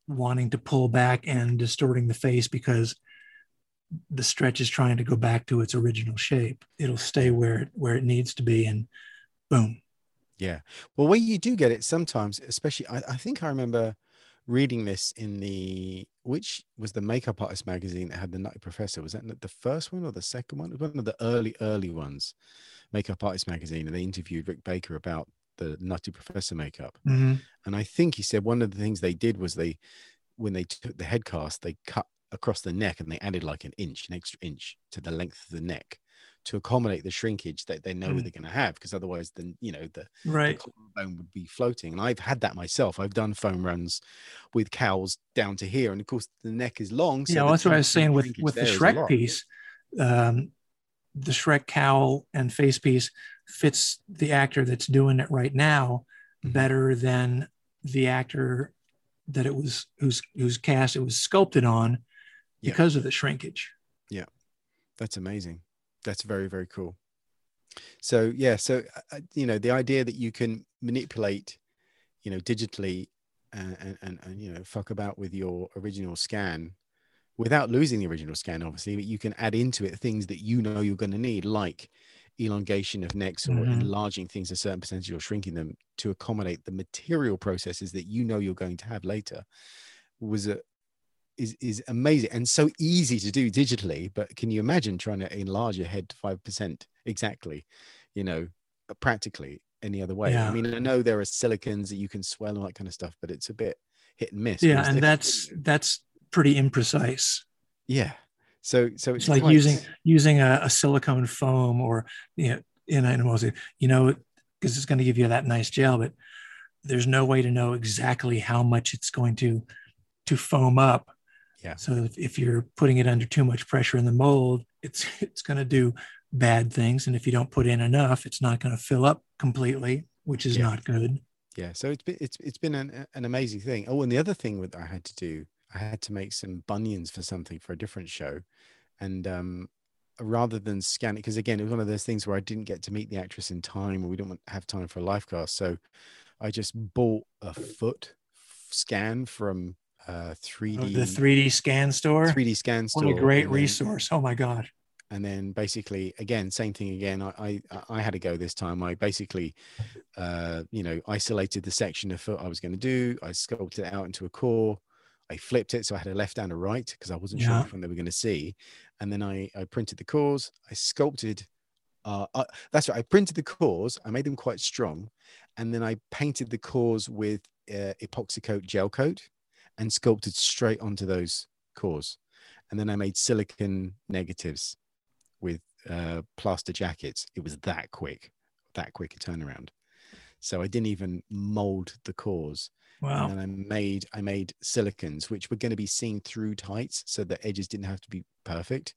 wanting to pull back and distorting the face because the stretch is trying to go back to its original shape. It'll stay where it, where it needs to be, and boom. Yeah. Well, when you do get it, sometimes, especially, I, I think I remember reading this in the which was the makeup artist magazine that had the Nutty Professor. Was that the first one or the second one? It was one of the early, early ones, makeup artist magazine, and they interviewed Rick Baker about the Nutty Professor makeup. Mm-hmm. And I think he said one of the things they did was they, when they took the head cast, they cut across the neck and they added like an inch, an extra inch to the length of the neck to accommodate the shrinkage that they know Mm. they're going to have because otherwise then you know the, the Right. collarbone would be floating and i've had that myself i've done foam runs with cowls down to here and of course the neck is long yeah, well, that's what I was saying with with the there is a Shrek piece. Um, the Shrek cowl and face piece fits the actor that's doing it right now Mhm. better than the actor that it was whose whose cast it was sculpted on Yeah. because of the shrinkage. Yeah. That's amazing. That's very, very cool. So, yeah. So, uh, uh, you know, the idea that you can manipulate, you know, digitally and, and, and, and, you know, fuck about with your original scan without losing the original scan, obviously, but you can add into it things that you know you're going to need, like elongation of necks or Mhm. enlarging things a certain percentage or shrinking them to accommodate the material processes that you know you're going to have later was a is is amazing and so easy to do digitally but can you imagine trying to enlarge your head to 5% exactly you know practically any other way Yeah. i mean i know there are silicons that you can swell and that kind of stuff but it's a bit hit and miss Yeah, and that's that's pretty imprecise. yeah so so It's like quite- using using a, a silicone foam or you know in animals, you know, because it's going to give you that nice gel, but there's no way to know exactly how much it's going to to foam up. Yeah. So if, if you're putting it under too much pressure in the mold, it's (laughs) it's going to do bad things, and if you don't put in enough, it's not going to fill up completely, which is Yeah. not good. yeah so it's been it's, it's been an, an amazing thing oh and the other thing that i had to do i had to make some bunions for something for a different show and um rather than scan it because again it was one of those things where i didn't get to meet the actress in time or we don't have time for a live cast so i just bought a foot scan from uh 3d Oh, The 3D scan store. 3d scan store What a great then- resource! Oh my god. and then basically again same thing again I, I i had to go this time i basically uh you know isolated the section of foot i was going to do i sculpted it out into a core i flipped it so i had a left and a right because i wasn't sure Yeah. which one they were going to see and then i i printed the cores i sculpted uh, uh that's right i printed the cores i made them quite strong and then i painted the cores with uh, epoxy coat gel coat and sculpted straight onto those cores and then i made silicon negatives with uh, plaster jackets. It was that quick, that quick a turnaround. So I didn't even mold the cores. Wow. And I made I made silicons, which were going to be seen through tights, so the edges didn't have to be perfect,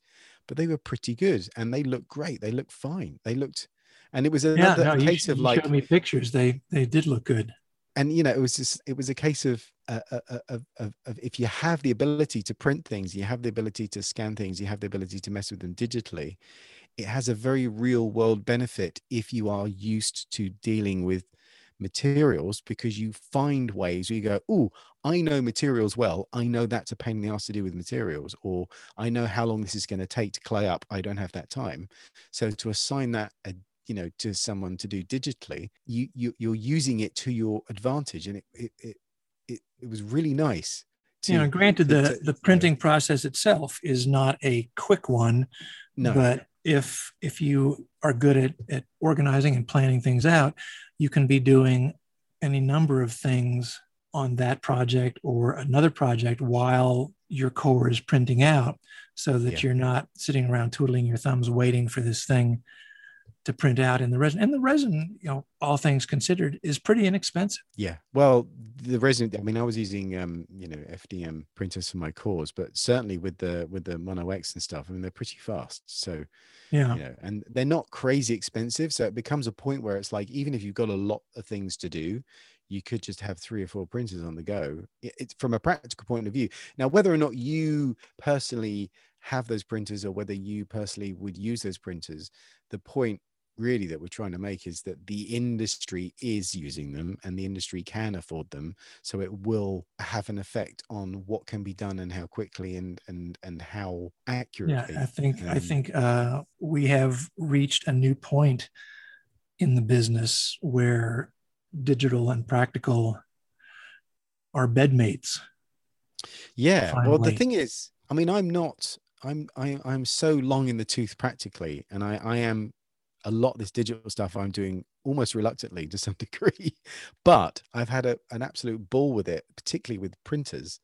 but they were pretty good and they looked great. They looked fine. They looked, and it was Yeah, another no, a you, case of you like showed me pictures. They they did look good. and you know it was just it was a case of uh, uh, uh, of, of, of if you have the ability to print things you have the ability to scan things you have the ability to mess with them digitally it has a very real world benefit if you are used to dealing with materials because you find ways where you go oh i know materials well. I know that's a pain in the ass to do with materials or i know how long this is going to take to clay up. I don't have that time. So to assign that a you know to someone to do digitally you, you you're using it to your advantage and it it it, it, it was really nice to, you know, granted, to- the to- the printing process itself is not a quick one, no. but if if you are good at, at organizing and planning things out, you can be doing any number of things on that project or another project while your core is printing out, so that Yeah. you're not sitting around twiddling your thumbs waiting for this thing to print out in the resin. And the resin, you know, all things considered, is pretty inexpensive. yeah well the resin i mean i was using um you know fdm printers for my cores but certainly with the with the mono x and stuff i mean they're pretty fast so Yeah. you know and they're not crazy expensive so it becomes a point where it's like even if you've got a lot of things to do you could just have three or four printers on the go it's from a practical point of view now whether or not you personally have those printers or whether you personally would use those printers the point really that we're trying to make is that the industry is using them and the industry can afford them so it will have an effect on what can be done and how quickly and and and how accurately yeah i think um, i think uh, we have reached a new point in the business where digital and practical are bedmates yeah finally. well the thing is i mean i'm not I'm I, I'm so long in the tooth practically, and I I am a lot of this digital stuff I'm doing almost reluctantly to some (laughs) degree, but I've had a, an absolute ball with it, particularly with printers,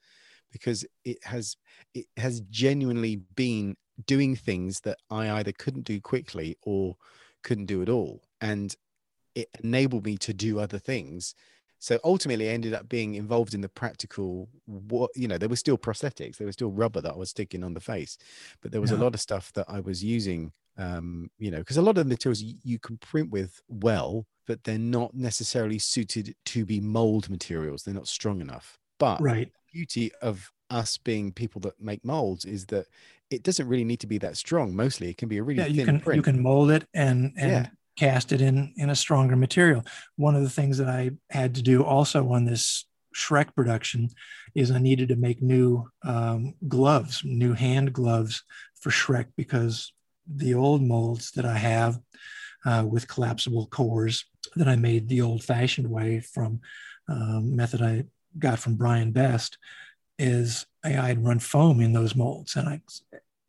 because it has it has genuinely been doing things that I either couldn't do quickly or couldn't do at all, and it enabled me to do other things. So ultimately, I ended up being involved in the practical. What you know, there were still prosthetics, there was still rubber that I was sticking on the face, but there was yeah. a lot of stuff that I was using um, you know, because a lot of the materials you, you, can print with well, but they're not necessarily suited to be mold materials. They're not strong enough. But right. the beauty of us being people that make molds is that it doesn't really need to be that strong. Mostly, it can be a really yeah. You thin can print. you can mold it and and yeah. cast it in in a stronger material. One of the things that I had to do also on this Shrek production is I needed to make new um, gloves, new hand gloves for Shrek because the old molds that I have uh, with collapsible cores that I made the old fashioned way from um, method I got from Brian Best is I had run foam in those molds and I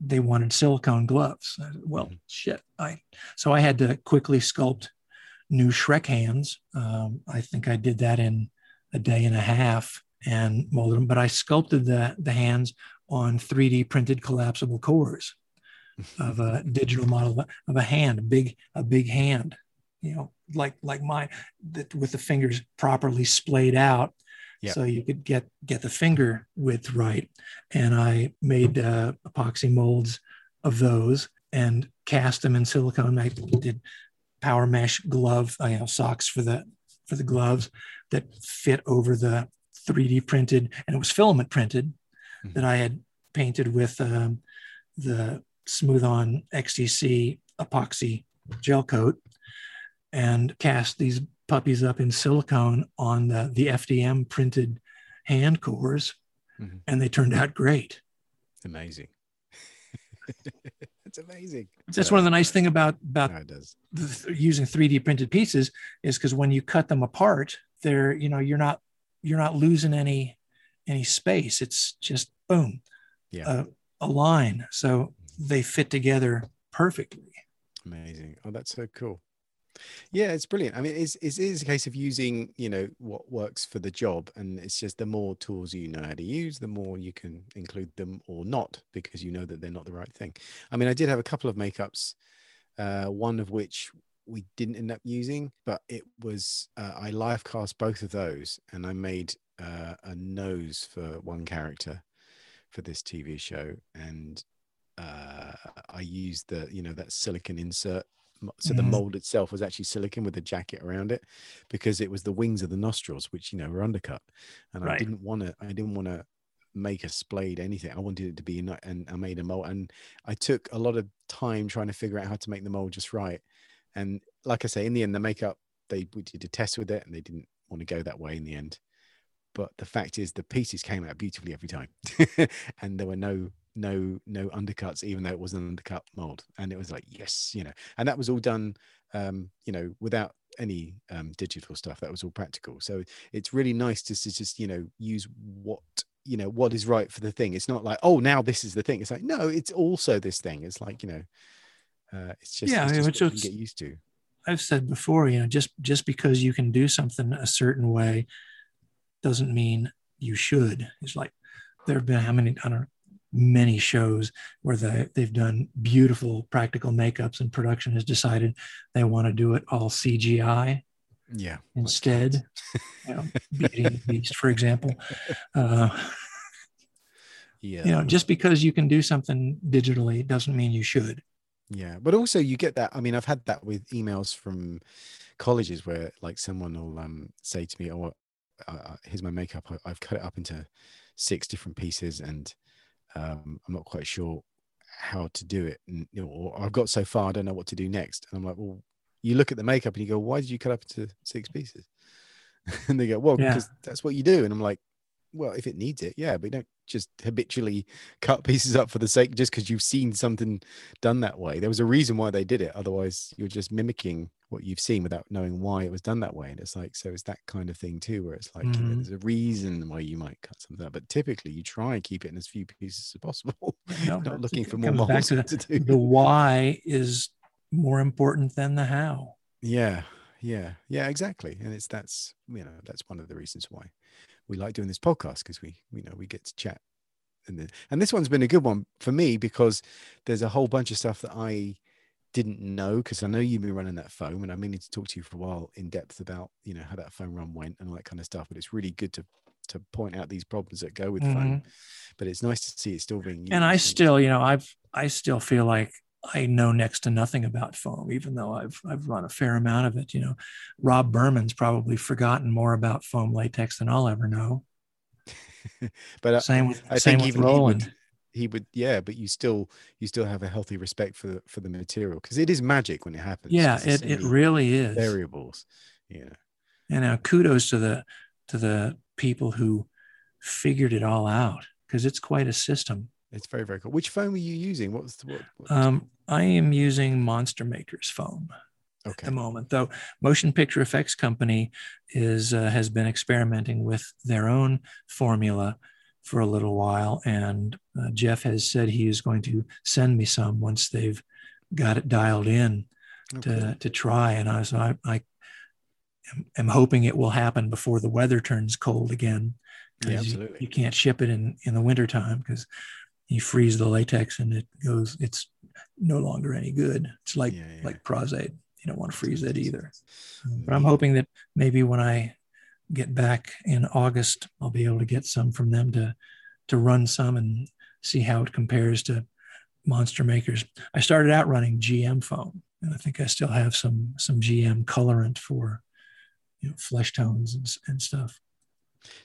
they wanted silicone gloves. Said, well, mm-hmm. shit. I so I had to quickly sculpt new Shrek hands. Um, I think I did that in a day and a half and molded them. But I sculpted the the hands on 3D printed collapsible cores of a digital model of a hand, a big a big hand, you know, like like mine, that with the fingers properly splayed out, yep. so you could get get the finger width right. And I made uh, epoxy molds of those and cast them in silicone. I did power mesh glove, uh, you know, socks for the for the gloves that fit over the 3D printed, and it was filament printed mm-hmm. that I had painted with um, the smooth on XTC epoxy gel coat and cast these puppies up in silicone on the, the FDM printed hand cores, mm-hmm. and they turned out great. Amazing. (laughs) it's amazing. That's one of the nice thing about about the, using 3D printed pieces is because when you cut them apart, they're you know you're not you're not losing any any space. It's just boom, yeah, a line. So they fit together perfectly. Amazing. Oh, that's so cool. Yeah, it's brilliant. I mean, it's, it is a case of using, you know, what works for the job. And it's just the more tools you know how to use, the more you can include them or not, because you know that they're not the right thing. I mean, I did have a couple of makeups, uh, one of which we didn't end up using, but it was, uh, I live cast both of those and I made uh, a nose for one character for this TV show. And uh, I used the you know that silicon insert. So mm-hmm. the mold itself was actually silicon with a jacket around it, because it was the wings of the nostrils which you know were undercut, and right. I didn't want to. I didn't want to make a splayed anything. I wanted it to be, and I made a mold, and I took a lot of time trying to figure out how to make the mold just right. And like I say, in the end, the makeup they we did a test with it, and they didn't want to go that way in the end. But the fact is, the pieces came out beautifully every time, (laughs) and there were no no no undercuts even though it was an undercut mold. And it was like yes you know. And that was all done um you know without any um digital stuff. That was all practical. So it's really nice to, to just you know use what you know what is right for the thing. It's not like oh now this is the thing. It's like no it's also this thing. It's like you know uh it's just yeah it's just I mean, it's, get used to. I've said before you know just just because you can do something a certain way doesn't mean you should. It's like there have been how many i don't know many shows where they, they've done beautiful practical makeups and production has decided they want to do it all CGI. Yeah. Instead, you know, Beauty Beast, for example. (laughs) Uh, yeah. You know, just because you can do something digitally doesn't mean you should. Yeah. But also, you get that. I mean, I've had that with emails from colleges where, like, someone will um, say to me, Oh, uh, uh here's my makeup. I, I've cut it up into six different pieces and um, I'm not quite sure how to do it, and, you know, or I've got so far, I don't know what to do next. And I'm like, well, you look at the makeup and you go, why did you cut up into six pieces? (laughs) and they go, well, Yeah. because that's what you do. And I'm like, well, if it needs it, yeah, but you don't just habitually cut pieces up for the sake just because you've seen something done that way. There was a reason why they did it. Otherwise, you're just mimicking what you've seen without knowing why it was done that way. And it's like, so it's that kind of thing too, where it's like, you know, Mhm. there's a reason why you might cut something up, but typically you try and keep it in as few pieces as possible. (laughs) No, Not looking for more back to to the, do. the why is more important than the how. Yeah, yeah, yeah, exactly. And it's that's you know that's one of the reasons why we like doing this podcast because we you know we get to chat. And then, and this one's been a good one for me because there's a whole bunch of stuff that I didn't know because I know you've been running that foam and I'm meaning to talk to you for a while in depth about you know how that foam run went and all that kind of stuff. But it's really good to to point out these problems that go with foam. But it's nice to see it still being used. Mm-hmm. and I still, you know, I've I still feel like I know next to nothing about foam, even though I've I've run a fair amount of it. You know, Rob Burman's probably forgotten more about foam latex than I'll ever know. (laughs) but Same with I same think with Roland. He would, yeah. But you still, you still have a healthy respect for the for the material because it is magic when it happens. yeah it, it really is. variables. Yeah, And uh, kudos to the to the people who figured it all out because it's quite a system. it's very very cool. Which foam are you using? What's the, what? what Um, I am using Monster Maker's foam. at the moment though motion picture effects company is uh, has been experimenting with their own formula for a little while and uh, jeff has said he is going to send me some once they've got it dialed in to, okay. to try and i so i, I am, am hoping it will happen before the weather turns cold again Yeah, 'cause you- absolutely. you, can't ship it in in the wintertime because you freeze the latex and it goes it's no longer any good it's like Yeah, yeah. like Pros-Aide you don't want to freeze that either Mm. but i'm hoping that maybe when i get back in august i'll be able to get some from them to to run some and see how it compares to monster makers. I started out running gm foam and i think i still have some some gm colorant for you know flesh tones and, and stuff.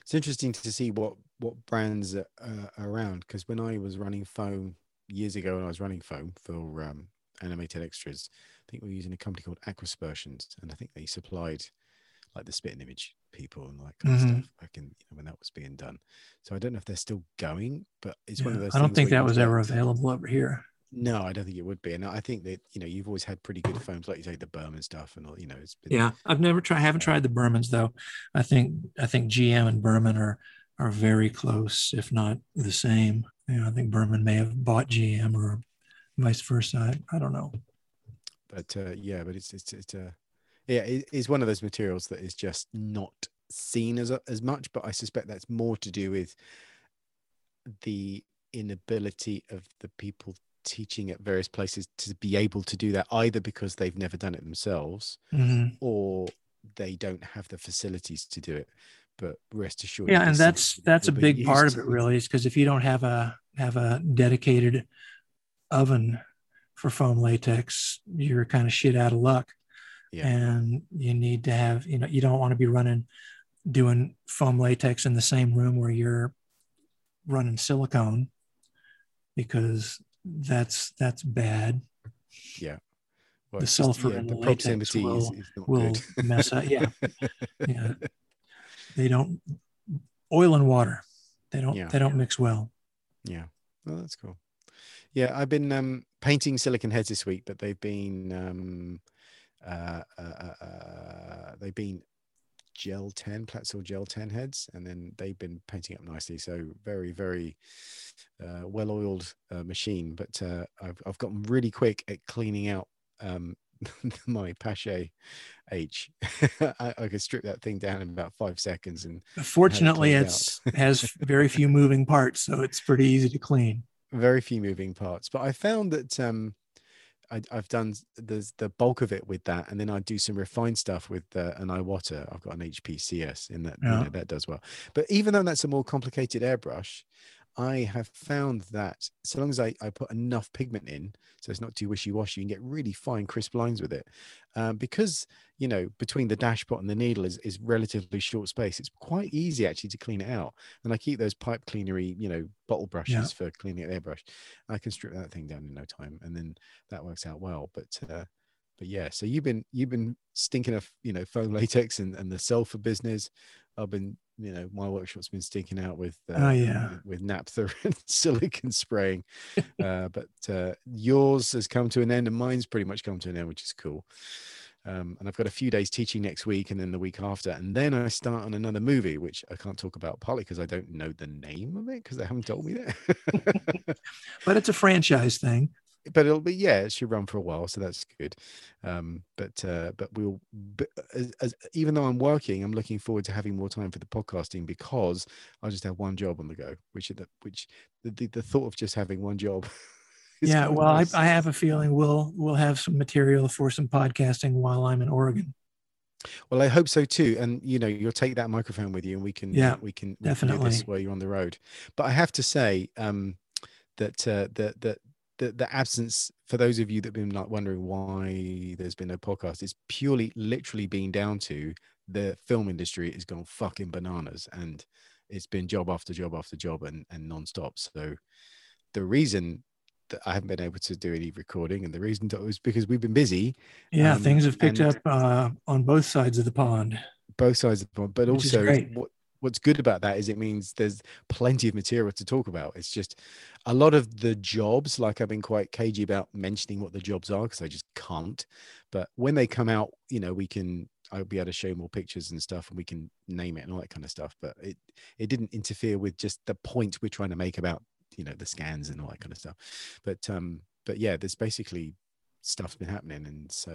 It's interesting to see what what brands are uh, around because when I was running foam years ago, when I was running foam for um, animated extras, I think we were using a company called Aquaspersions, and I think they supplied like the Spitting Image people and all that kind Mhm. of stuff back in you know, when that was being done. So I don't know if they're still going, but it's one of those. i don't think that was ever available over here No, I don't think it would be, and I think that you know you've always had pretty good foams, like you say, the Burman stuff, and all. You know, it's been, Yeah, I've never tried. Haven't tried the Burmans though. I think I think GM and Burman are are very close, if not the same. You know, I think Burman may have bought GM or vice versa. I, I don't know. but uh, yeah, but it's it's it's uh, yeah, it, it's one of those materials that is just not seen as as much. But I suspect that's more to do with the inability of the people teaching at various places to be able to do that, either because they've never done it themselves Mhm. or they don't have the facilities to do it. But rest assured, Yeah, and that's that's a big part of it, really, is because if you don't have a have a dedicated oven for foam latex, you're kind of shit out of luck. Yeah. and you need to have you know you don't want to be running doing foam latex in the same room where you're running silicone because that's that's bad Well, the it's just- sulfur yeah, in the the latex proximity is, will- is will mess up- yeah. (laughs) yeah they don't oil and water they don't Yeah. they don't mix well Yeah. Oh, that's cool. Yeah, I've been um, painting silicon heads this week, but they've been um, uh, uh, uh, uh, they've been gel 10 PlatSil gel 10 heads and then they've been painting up nicely. So very very uh, well oiled uh, machine. But uh, I've, I've gotten really quick at cleaning out um, (laughs) my Paasche H. (laughs) I, I could strip that thing down in about five seconds and fortunately it's has very few moving parts so it's pretty easy to clean. Very few moving parts. But i found that um I, i've done there's the bulk of it with that and then i do some refined stuff with uh, an iwata i've got an hpcs in that you know, that does well. But even though that's a more complicated airbrush i have found that so long as I, I put enough pigment in so it's not too wishy-washy you can get really fine crisp lines with it um, because you know between the dashpot and the needle is, is relatively short space it's quite easy actually to clean it out and I keep those pipe cleanery, you know, bottle brushes Yeah. for cleaning the airbrush. I can strip that thing down in no time, and then that works out well. But uh, but yeah, so you've been you've been stinking of you know foam latex and, and the sulfur business. I've been you know my workshop's been stinking out with uh, Oh, yeah. with, naphtha (laughs) and silicon spraying. (laughs) uh, but uh, yours has come to an end and mine's pretty much come to an end, which is cool. Um, and I've got a few days teaching next week and then the week after. And then I start on another movie, which I can't talk about partly because I don't know the name of it because they haven't told me that. (laughs) But it's a franchise thing. But it'll be, yeah, it should run for a while. So that's good. Um, but, uh, but we'll, but as, as, even though I'm working, I'm looking forward to having more time for the podcasting because I just have one job on the go, which, the, which the, the, the thought of just having one job. (laughs) Yeah, well, I, nice. I have a feeling we'll we'll have some material for some podcasting while I'm in Oregon. Well, I hope so too. And you know, you'll take that microphone with you, and we can, Yeah, we can, we can do this definitely. while you're on the road. But I have to say um, that uh, the the the the absence for those of you that've been like wondering why there's been no podcast, it's purely literally been down to the film industry has gone fucking bananas, and it's been job after job after job and and nonstop. So the reason that I haven't been able to do any recording, and the reason that was because we've been busy Yeah, Um, things have picked up uh, on both sides of the pond. both sides of the pond. But also, what what's good about that is it means there's plenty of material to talk about. It's just a lot of the jobs. Like I've been quite cagey about mentioning what the jobs are because I just can't. But when they come out, you know, we can. I'll be able to show more pictures and stuff, and we can name it and all that kind of stuff. But it it didn't interfere with just the point we're trying to make about you know the scans and all that kind of stuff. But um, but yeah, there's basically stuff's been happening and so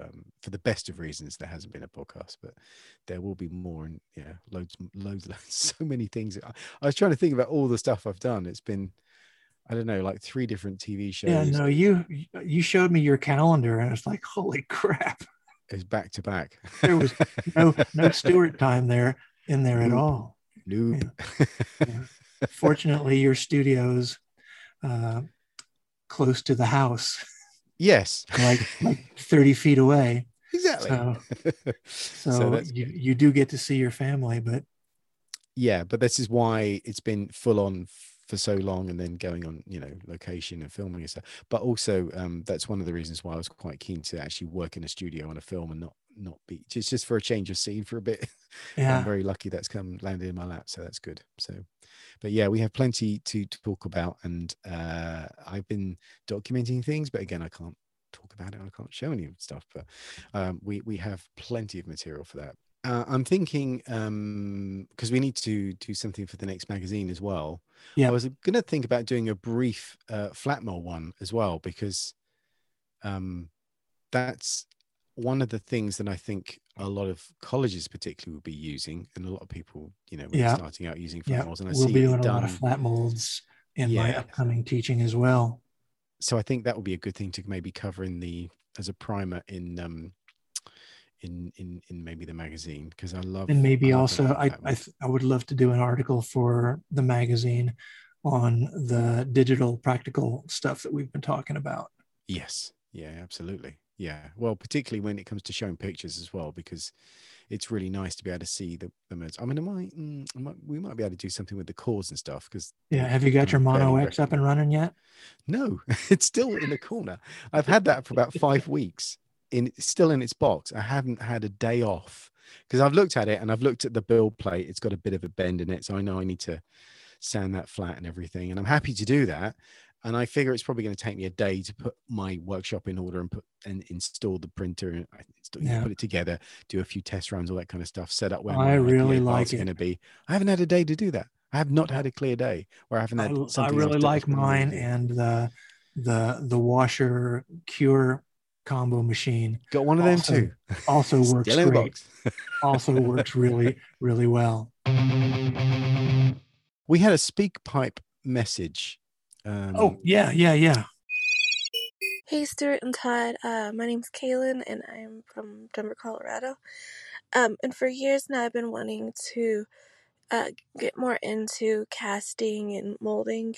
um, for the best of reasons there hasn't been a podcast but there will be more and yeah loads loads, (laughs) loads so many things. I, I was trying to think about all the stuff i've done. It's been i don't know like three different tv shows Yeah, no, you you showed me your calendar, and it's like, holy (laughs) crap! it's back to back. There was no no (laughs) Stuart time there in there at all. nope. Yeah. Fortunately, your studio's uh, close to the house, yes. Like like thirty feet away. exactly. So (laughs) so, so, you you do get to see your family, but yeah but this is why it's been full on for so long and then going on you know location and filming and stuff. But also um that's one of the reasons why i was quite keen to actually work in a studio on a film and not not be just just for a change of scene for a bit. (laughs) Yeah. i'm very lucky that's come landed in my lap so that's good. So but yeah we have plenty to, to talk about and uh i've been documenting things but again i can't talk about it i can't show any of stuff but um we we have plenty of material for that uh, i'm thinking um because we need to do something for the next magazine as well Yeah. i was gonna think about doing a brief uh flat mold one as well because um that's one of the things that I think a lot of colleges particularly will be using, and a lot of people, you know, Yeah. starting out using flat yeah. molds, and I We'll see be doing a lot of flat molds in my upcoming teaching as well. So I think that would be a good thing to maybe cover in the as a primer in um in in in maybe the magazine because I love and maybe I love also I, I th- I would love to do an article for the magazine on the digital practical stuff that we've been talking about. Yes. Yeah, absolutely. Yeah. Well, particularly when it comes to showing pictures as well, because it's really nice to be able to see the, the modes. I mean, I might, mm, I might, we might be able to do something with the cores and stuff because Yeah, have you got your I'm fairly Mono X up and running yet? No, (laughs) it's still in the corner. I've had that for about five (laughs) weeks. In it's still in its box. I haven't had a day off because I've looked at it and I've looked at the build plate. It's got a bit of a bend in it, so I know I need to sand that flat and everything. And I'm happy to do that. And I figure it's probably going to take me a day to put my workshop in order and put and install the printer and uh, install, Yeah. put it together, do a few test runs, all that kind of stuff. Set up where I really like it. going to be. I haven't had a day to do that. I have not had a clear day where I haven't I, had I something. really like put on the mine and the the the washer cure combo machine Got one of them Also too. also (laughs) works Still in the great. (laughs) also works really really well. We had a SpeakPipe message. Um, Oh yeah yeah yeah. Hey, Stuart and Todd. Uh, my name's Kaylin, and I'm from Denver, Colorado. Um, and for years now, I've been wanting to uh, get more into casting and molding,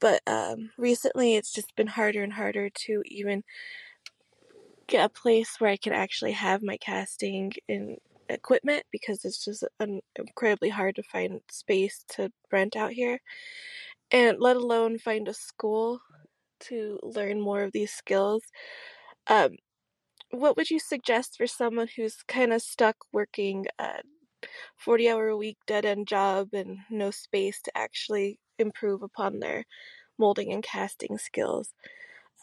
but um, recently it's just been harder and harder to even get a place where I can actually have my casting and equipment because it's just un- incredibly hard to find space to rent out here, and let alone find a school to learn more of these skills. Um, what would you suggest for someone who's kind of stuck working a 40 hour a week dead end job and no space to actually improve upon their molding and casting skills?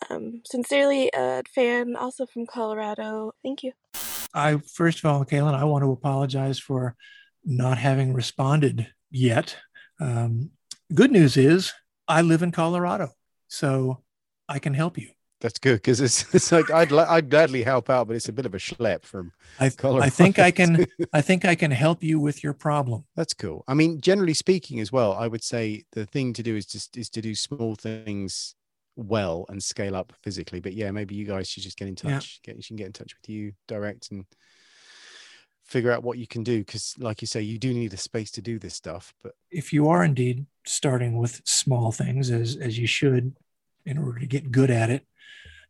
Um, sincerely, a fan also from Colorado. Thank you. I first of all, Kaylin, I want to apologize for not having responded yet. Um, good news is I live in Colorado, so I can help you. That's good because it's, (laughs) it's like I'd I'd gladly help out, but it's a bit of a schlep from I, Colorado. I think I can (laughs) I think I can help you with your problem. That's cool. I mean, generally speaking, as well, I would say the thing to do is just is to do small things well and scale up physically. But yeah, maybe you guys should just get in touch. Yeah. Get you can get in touch with you direct and figure out what you can do because like you say you do need a space to do this stuff but if you are indeed starting with small things as as you should in order to get good at it.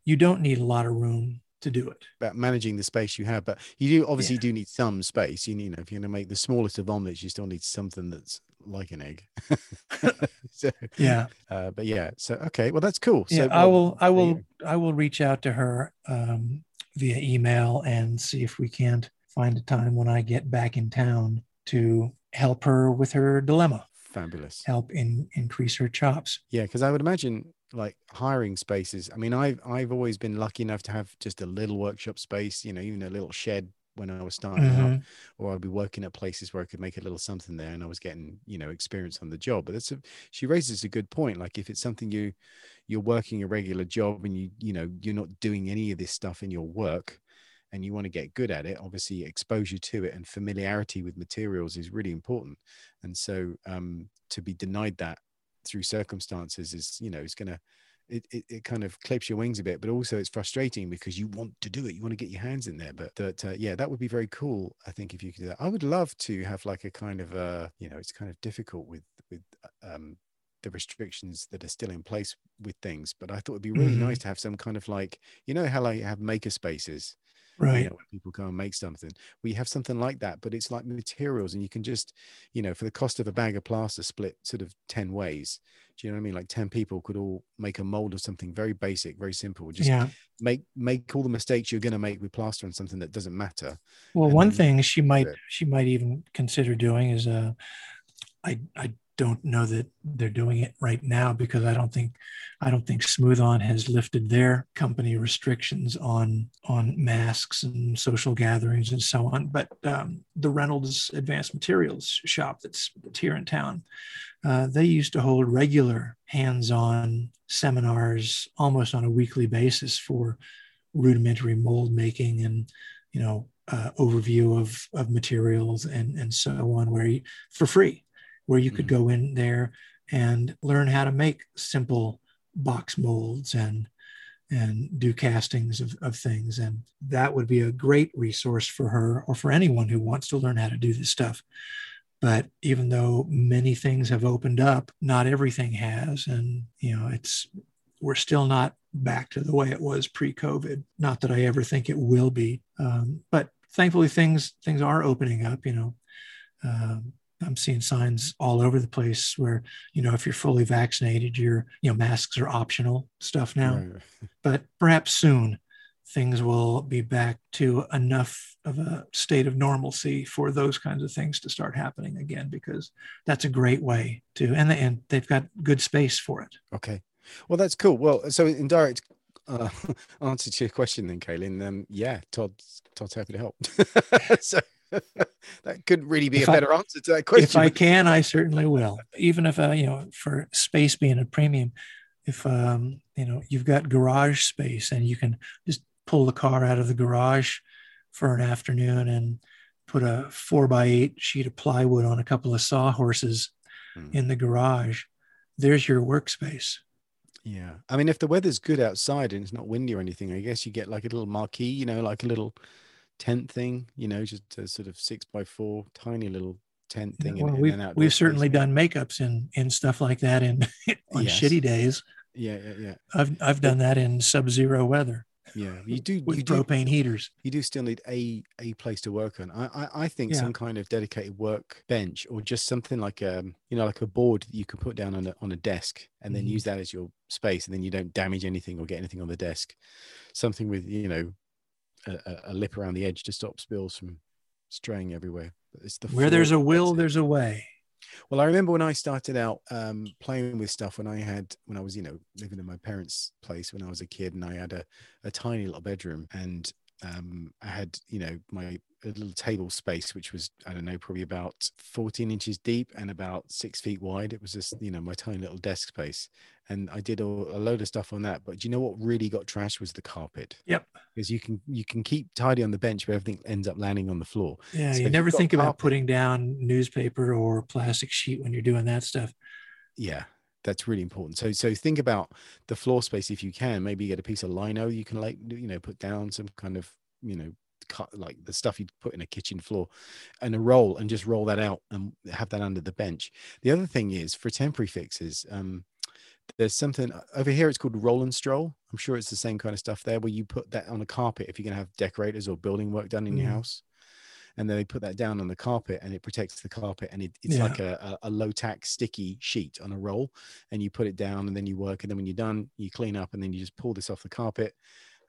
You don't need a lot of room to do it. About managing the space you have but you do obviously yeah. do need some space. You, you know if you're going to make the smallest of omelets you still need something that's like an egg. (laughs) So, yeah. uh, but yeah so okay well that's cool. Yeah, so i will i will i will reach out to her um, via email and see if we can't find a time when I get back in town to help her with her dilemma. Fabulous. Help in increase her chops. Yeah, because I would imagine like hiring spaces. I mean, I've I've always been lucky enough to have just a little workshop space, you know, even a little shed when I was starting mm-hmm. out, or I'd be working at places where I could make a little something there, and I was getting you know experience on the job. But that's a she raises a good point. Like if it's something you you're working a regular job and you you know you're not doing any of this stuff in your work, and you want to get good at it, obviously exposure to it and familiarity with materials is really important. And so um, to be denied that through circumstances is, you know, is going to, it, it, it, kind of clips your wings a bit, but also it's frustrating because you want to do it. You want to get your hands in there. But that, uh, yeah, that would be very cool. I think if you could do that, I would love to have like a kind of, uh, you know, it's kind of difficult with, with, um, the restrictions that are still in place with things but i thought it'd be really mm-hmm. nice to have some kind of like you know how like have maker spaces right. you know, people go and make something we have something like that but it's like materials and you can just you know for the cost of a bag of plaster split sort of 10 ways do you know what i mean? Like 10 people could all make a mold of something very basic very simple just yeah. make make all the mistakes you're going to make with plaster on something that doesn't matter well one thing she might she might even consider doing is uh i i don't know that they're doing it right now because I don't think I don't think Smooth On has lifted their company restrictions on on masks and social gatherings and so on. But um, the Reynolds Advanced Materials shop that's, that's here in town, uh, they used to hold regular hands-on seminars almost on a weekly basis for rudimentary mold making and you know uh, overview of of materials and and so on, where you, for free where you could mm-hmm. go in there and learn how to make simple box molds and and do castings of, of things. And that would be a great resource for her or for anyone who wants to learn how to do this stuff. But even though many things have opened up not everything has. And you know it's we're still not back to the way it was pre-covid. Not that i ever think it will be. Um, but thankfully things things are opening up you know. Um, I'm seeing signs all over the place where, you know, if you're fully vaccinated, your, you know, masks are optional stuff now. Right. (laughs) But perhaps soon things will be back to enough of a state of normalcy for those kinds of things to start happening again, because that's a great way to, and, they, and they've got good space for it. Okay. Well, that's cool. Well, so in direct uh, (laughs) answer to your question then, Kaylin, um, yeah, Todd's, Todd's happy to help. (laughs) so (laughs) that couldn't really be if a better I, answer to that question. If I can, I certainly will. Even if uh, you know, for space being a premium, if um, you know you've got garage space and you can just pull the car out of the garage for an afternoon and put a four by eight sheet of plywood on a couple of sawhorses hmm. in the garage, there's your workspace. Yeah. I mean, if the weather's good outside and it's not windy or anything, I guess you get like a little marquee, you know, like a little tent thing, you know, just a sort of six by four tiny little tent thing. Well, in, we've, in we've certainly done makeups and and stuff like that in (laughs) on yes. shitty days. Yeah, yeah, yeah. I've I've done that in sub-zero weather. Yeah, you do with you propane do, heaters. You do still need a a place to work on. I I, I think yeah. some kind of dedicated work bench or just something like um you know like a board that you can put down on a on a desk and then mm-hmm. use that as your space and then you don't damage anything or get anything on the desk. Something with you know a, a, lip around the edge to stop spills from straying everywhere. But it's the Where there's a will, there's a way. Well, I remember when I started out um, playing with stuff when I had when I was you know living in my parents' place when I was a kid, and I had a, a tiny little bedroom, and um, I had you know my a little table space which was I don't know probably about 14 inches deep and about six feet wide. It was just you know my tiny little desk space, and I did a, a load of stuff on that. But do you know what really got trashed was the carpet. Yep. Because you can you can keep tidy on the bench, but everything ends up landing on the floor. Yeah, So you never think about carpet- putting down newspaper or plastic sheet when you're doing that stuff. yeah that's really important so so think about the floor space if you can maybe get a piece of lino you can like you know put down some kind of you know cut like the stuff you'd put in a kitchen floor and a roll and just roll that out and have that under the bench the other thing is for temporary fixes um there's something uh, over here it's called roll and stroll i'm sure it's the same kind of stuff there where you put that on a carpet if you're going to have decorators or building work done in your Mm. house and then they put that down on the carpet and it protects the carpet and it, it's Yeah. like a, a, a low tack sticky sheet on a roll and you put it down and then you work and then when you're done you clean up and then you just pull this off the carpet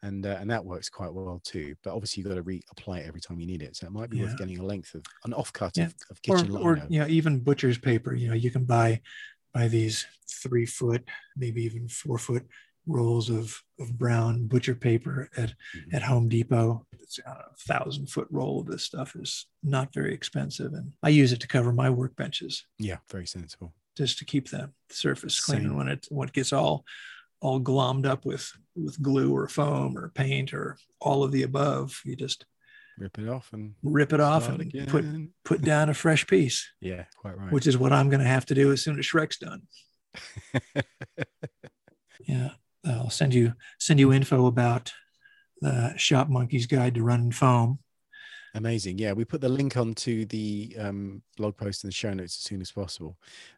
and uh, and that works quite well too but obviously you've got to reapply it every time you need it so it might be Yeah. worth getting a length of an offcut Yeah. of, of kitchen or lino. you know, even butcher's paper. You know, you can buy buy these three foot, maybe even four foot rolls of of brown butcher paper at Mhm. at Home Depot. It's know, a thousand foot roll of this stuff is not very expensive, and I use it to cover my workbenches yeah very sensible just to keep the surface clean. Same. And when it when it gets all all glommed up with with glue or foam or paint or all of the above, you just rip it off and rip it off and put put down a fresh piece, yeah quite right which is what I'm going to have to do as soon as Shrek's done. (laughs) Yeah, I'll send you send you info about the Shop Monkey's Guide to Running Foam. Amazing. Yeah, we put the link onto the um, blog post in the show notes as soon as possible.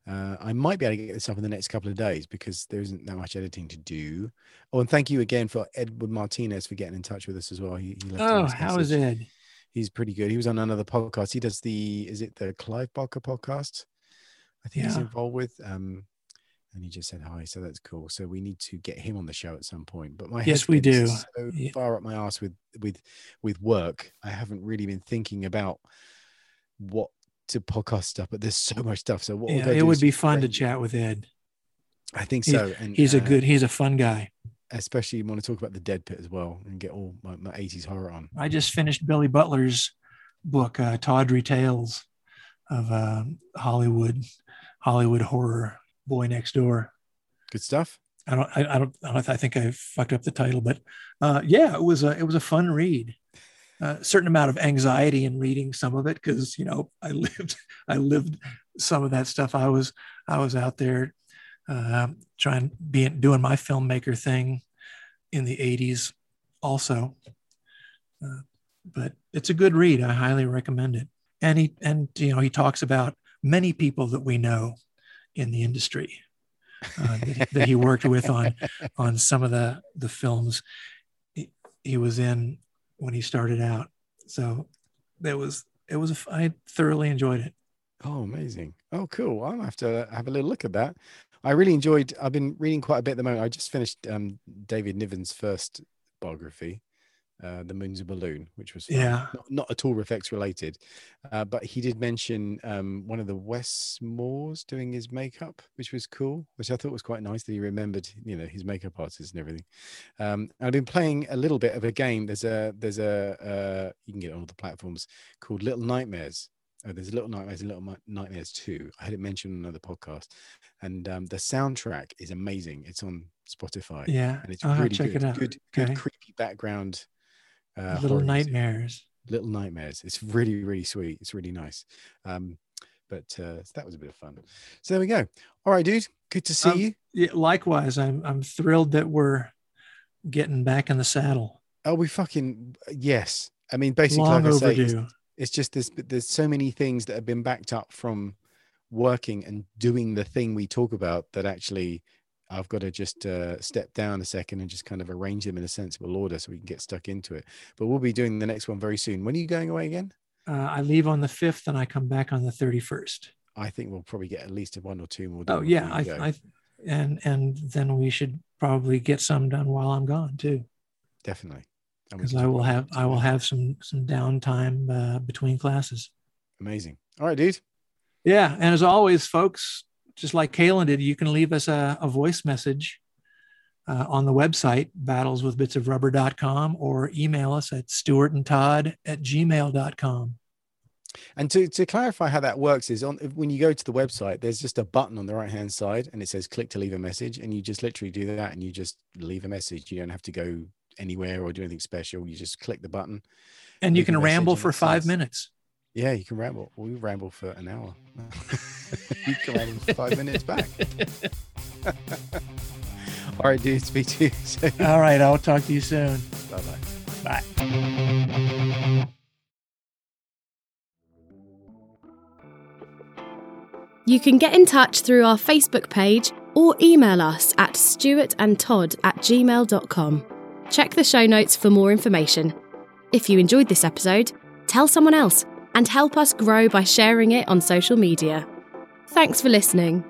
Uh, I might be able to get this up in the next couple of days because there isn't that much editing to do. Oh, and thank you again for Edward Martinez for getting in touch with us as well. He, he left Oh, how is. Ed? He's pretty good. He was on another podcast. He does the, is it the Clive Barker podcast? I think he's involved with. Um, and he just said hi, so that's cool. So we need to get him on the show at some point. But my Yes, head's we do. So Yeah. far up my ass with with with work, I haven't really been thinking about what to podcast stuff. But there's so much stuff. So what Yeah, it would be fun to chat with Ed. I think He's- so. And He's a uh, good, he's a fun guy. especially want to talk about the Dead Pit as well and get all my, my 80s horror on. I just finished Billy Butler's book, uh, Tawdry Tales of uh, Hollywood, Hollywood horror, Boy Next Door. Good stuff. I don't, I, I don't, I, don't, I think I fucked up the title, but uh, yeah, it was a, it was a fun read. A certain amount of anxiety in reading some of it because you know I lived, I lived some of that stuff. I was, I was out there uh, trying, being doing my filmmaker thing in the '80s, also. Uh, but it's a good read. I highly recommend it. And he, and you know, he talks about many people that we know in the industry uh, that, he- that he worked with on on some of the the films he, he was in when he started out. So that was it was a I thoroughly enjoyed it. Oh, amazing. Oh, cool. I'll have to have a little look at that. I really enjoyed, I've been reading quite a bit at the moment. I just finished um, David Niven's first biography, uh, The Moon's a Balloon, which was fun. Yeah. not, not at all effects related. Uh, but he did mention um, one of the Westmores doing his makeup, which was cool, which I thought was quite nice that he remembered, you know, his makeup artist and everything. Um, I've been playing a little bit of a game. There's a, there's a, uh, you can get it on all the platforms called Little Nightmares. Oh, there's Little Nightmares and Little Nightmares 2. I had it mentioned on another podcast. And um, the soundtrack is amazing. It's on Spotify. Yeah, And it's I'll really good. it. Good, Okay. good creepy background. Uh, Little horror music. nightmares. Little Nightmares. It's really, really sweet. It's really nice. Um, but uh, so that was a bit of fun. So there we go. All right, dude. Good to see Um, you. Yeah, likewise, I'm I'm thrilled that we're getting back in the saddle. Oh, we fucking yes. I mean, basically, Long like I say, it's, it's just there's there's so many things that have been backed up from working and doing the thing we talk about that actually I've got to just uh, step down a second and just kind of arrange them in a sensible order so we can get stuck into it. But we'll be doing the next one very soon. When are you going away again? Uh, I leave on the fifth and I come back on the thirty first. I think we'll probably get at least one or two more. Oh yeah, I. I and and then we should probably get some done while I'm gone too. definitely. Because I will have. I will have some some downtime uh, between classes. Amazing. All right, dude. Yeah, and as always, folks, just like Kaylin did, you can leave us a, a voice message uh, on the website battleswithbitsofrubber.com or email us at stuartandtodd at gmail.com. And to, to clarify how that works is on when you go to the website, there's just a button on the right hand side and it says click to leave a message. And you just literally do that and you just leave a message. You don't have to go anywhere or do anything special. You just click the button. And you can ramble for five says- minutes. Yeah, you can ramble. We ramble for an hour. (laughs) you can ramble for five minutes back. (laughs) All right, dude. Speak to you (laughs) soon. All right, I'll talk to you soon. Bye bye. Bye. You can get in touch through our Facebook page or email us at stuartandtodd at gmail.com. Check the show notes for more information. If you enjoyed this episode, tell someone else and help us grow by sharing it on social media. Thanks for listening.